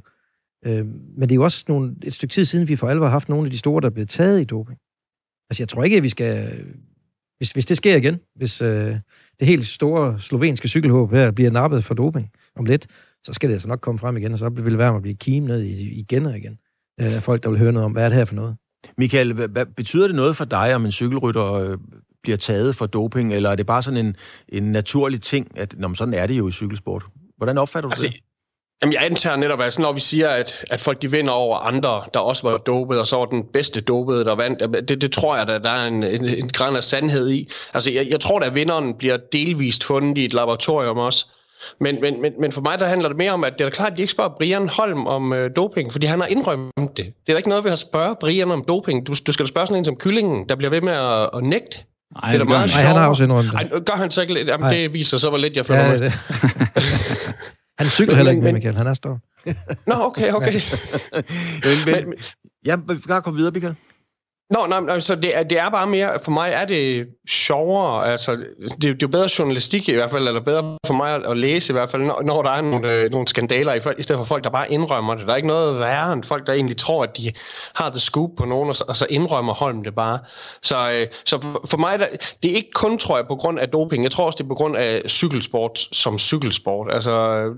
Øh, men det er jo også nogle, et stykke tid siden, vi for alvor har haft nogle af de store, der er blevet taget i doping. Altså, jeg tror ikke, at vi skal... Hvis, hvis det sker igen, hvis øh, det helt store slovenske cykelhåb her bliver nappet for doping om lidt, så skal det altså nok komme frem igen, og så vil det være med at blive kim ned igen og igen. Øh, folk, der vil høre noget om, hvad er det her for noget? Michael, hvad, hvad, betyder det noget for dig, om en cykelrytter øh, bliver taget for doping, eller er det bare sådan en, en naturlig ting, at når sådan er det jo i cykelsport? Hvordan opfatter du altså, det? Jamen, jeg antager netop, at når vi siger, at, at folk de vinder over andre, der også var dopet, og så var den bedste dopede, der vandt, det, det tror jeg, at der er en, en, en græn af sandhed i. Altså, jeg, jeg tror, at vinderen bliver delvist fundet i et laboratorium også. Men, men, men, men for mig der handler det mere om, at det er klart, at de ikke spørger Brian Holm om øh, doping, fordi han har indrømt det. Det er da ikke noget, vi har spørget Brian om doping. Du, du skal da spørge sådan en som Kyllingen, der bliver ved med at, at nægte. Nej, det er meget Nej, han har også indrømt det. Ej, gør han så ikke lidt? Jamen, det viser så, hvor lidt jeg føler ja, *laughs* med. Han cykler heller ikke med, Michael. Han er stor. Nå, okay, okay. *laughs* men, men, ja, vi kan komme videre, Michael. Nå, nej, altså så det er, det er bare mere, for mig er det sjovere, altså, det, det er jo bedre journalistik i hvert fald, eller bedre for mig at, at læse i hvert fald, når, når der er nogle, øh, nogle skandaler, i, i stedet for folk, der bare indrømmer det. Der er ikke noget værre end folk, der egentlig tror, at de har det scoop på nogen, og så, og så indrømmer Holm det bare. Så, øh, så for, for mig, der, det er ikke kun, tror jeg, på grund af doping, jeg tror også, det er på grund af cykelsport som cykelsport. Altså,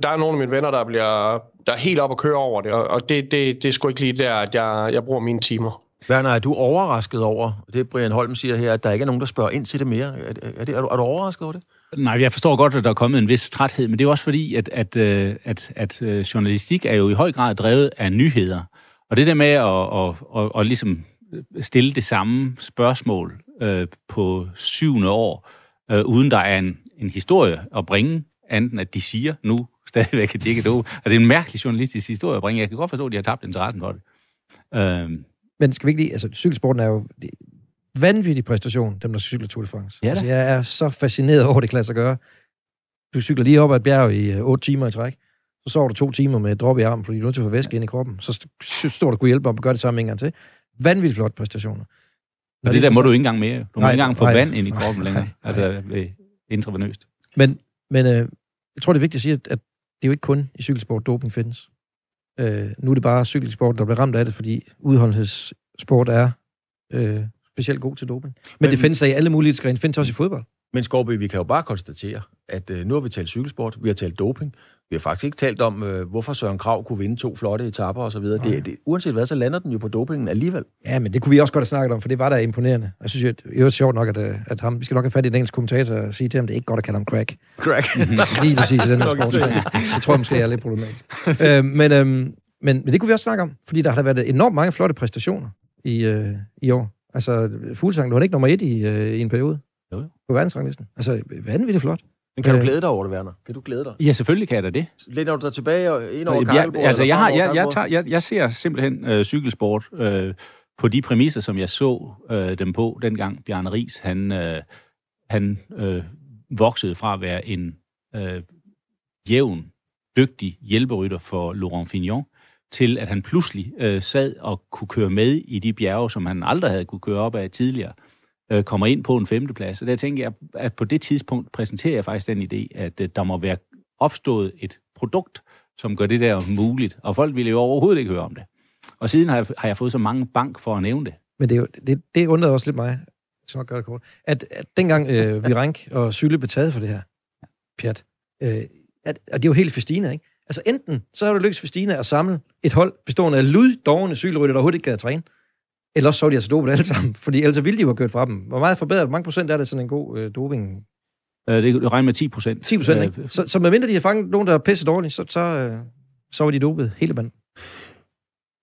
der er nogle af mine venner, der bliver der er helt op at køre over det, og, og det, det, det er sgu ikke lige der, at jeg, jeg bruger mine timer. Werner, er du overrasket over, det Brian Holm siger her, at der ikke er nogen, der spørger ind til det mere? Er, er, det, er, du, er du overrasket over det? Nej, jeg forstår godt, at der er kommet en vis træthed, men det er også fordi, at, at, øh, at, at, øh, journalistik er jo i høj grad drevet af nyheder. Og det der med at, at, at, at ligesom stille det samme spørgsmål øh, på syvende år, øh, uden der er en, en historie at bringe, anden at de siger nu *laughs* stadigvæk, at de ikke er dog. Og altså, det er en mærkelig journalistisk historie at bringe. Jeg kan godt forstå, at de har tabt interessen for det. Øh, men skal vi ikke lige... Altså, cykelsporten er jo vanvittig præstation, dem der cykler Tour de France. Ja, altså, jeg er så fascineret over, det kan lade sig gøre. Du cykler lige op ad et bjerg i uh, øh, 8 timer i træk. Så sover du to timer med et drop i armen, fordi du er nødt til at få væske ind i kroppen. Så står du kunne hjælpe op og gøre det samme en gang til. Vanvittigt flot præstationer. Når det, det der må du ikke engang mere. Du må nej, ikke engang få nej, vand ind i kroppen nej, længere. Nej, altså intravenøst. Men, men øh, jeg tror, det er vigtigt at sige, at, at det er jo ikke kun i cykelsport, doping findes. Øh, nu er det bare cykelsport, der bliver ramt af det, fordi udholdenhedssport er øh, specielt god til doping. Men, Men det findes der i alle mulige grene. Det findes også i fodbold. Men Skorby, vi kan jo bare konstatere, at øh, nu har vi talt cykelsport, vi har talt doping, vi har faktisk ikke talt om, øh, hvorfor Søren Krav kunne vinde to flotte etapper og så videre. Det, det, uanset hvad, så lander den jo på dopingen alligevel. Ja, men det kunne vi også godt have snakket om, for det var da imponerende. Jeg synes jo, det er sjovt nok, at, øh, at ham, vi skal nok have fat i den engelske kommentator og sige til ham, det er ikke godt at kalde ham crack. Crack. *laughs* Lige præcis i den *laughs* her sport. Det tror jeg måske er lidt problematisk. øh, men, øh, men, men det kunne vi også snakke om, fordi der har været enormt mange flotte præstationer i, øh, i år. Altså, Fuglsang, du var ikke nummer et i, øh, i en periode. Jo, jo. På verdensranglisten. Altså, vanvittigt flot. Men kan du øh. glæde dig over det, Werner? Kan du glæde dig? Ja, selvfølgelig kan jeg da det. Læner du dig tilbage og ind over jeg, altså, jeg, har, jeg, jeg, tager, jeg, jeg ser simpelthen øh, cykelsport øh, på de præmisser, som jeg så øh, dem på dengang Bjarne Ries, han, øh, han øh, voksede fra at være en øh, jævn, dygtig hjælperytter for Laurent Fignon, til at han pludselig øh, sad og kunne køre med i de bjerge, som han aldrig havde kunne køre op af tidligere øh, Øh, kommer ind på en femteplads. Og der tænker jeg, at på det tidspunkt præsenterer jeg faktisk den idé, at øh, der må være opstået et produkt, som gør det der muligt. Og folk ville jo overhovedet ikke høre om det. Og siden har jeg, har jeg fået så mange bank for at nævne det. Men det, er jo, det, det undrede også lidt mig, så skal nok gøre det kort, at, at dengang øh, Virank og Sylle blev taget for det her, pjat, øh, at, at det er jo helt Festina, ikke? Altså enten, så har det lykkes Festina at samle et hold bestående af luddårende cykelrytter, der overhovedet ikke kan træne, Ellers så var de altså dopet alle sammen, fordi ellers ville de jo have kørt fra dem. Hvor meget forbedret, hvor mange procent er det sådan en god øh, doping? Øh, det regner med 10 procent. 10 procent, ikke? Så, så medmindre de har fanget nogen, der er pisse dårligt, så, så, øh, så var de dopet hele banden.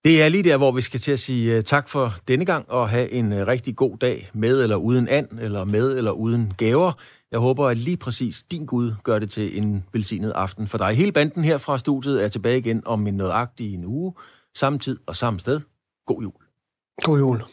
Det er lige der, hvor vi skal til at sige uh, tak for denne gang, og have en uh, rigtig god dag med eller uden and, eller med eller uden gaver. Jeg håber, at lige præcis din Gud gør det til en velsignet aften for dig. Hele banden her fra studiet er tilbage igen om en nødagtig en uge. Samme tid og samme sted. God jul. God jul.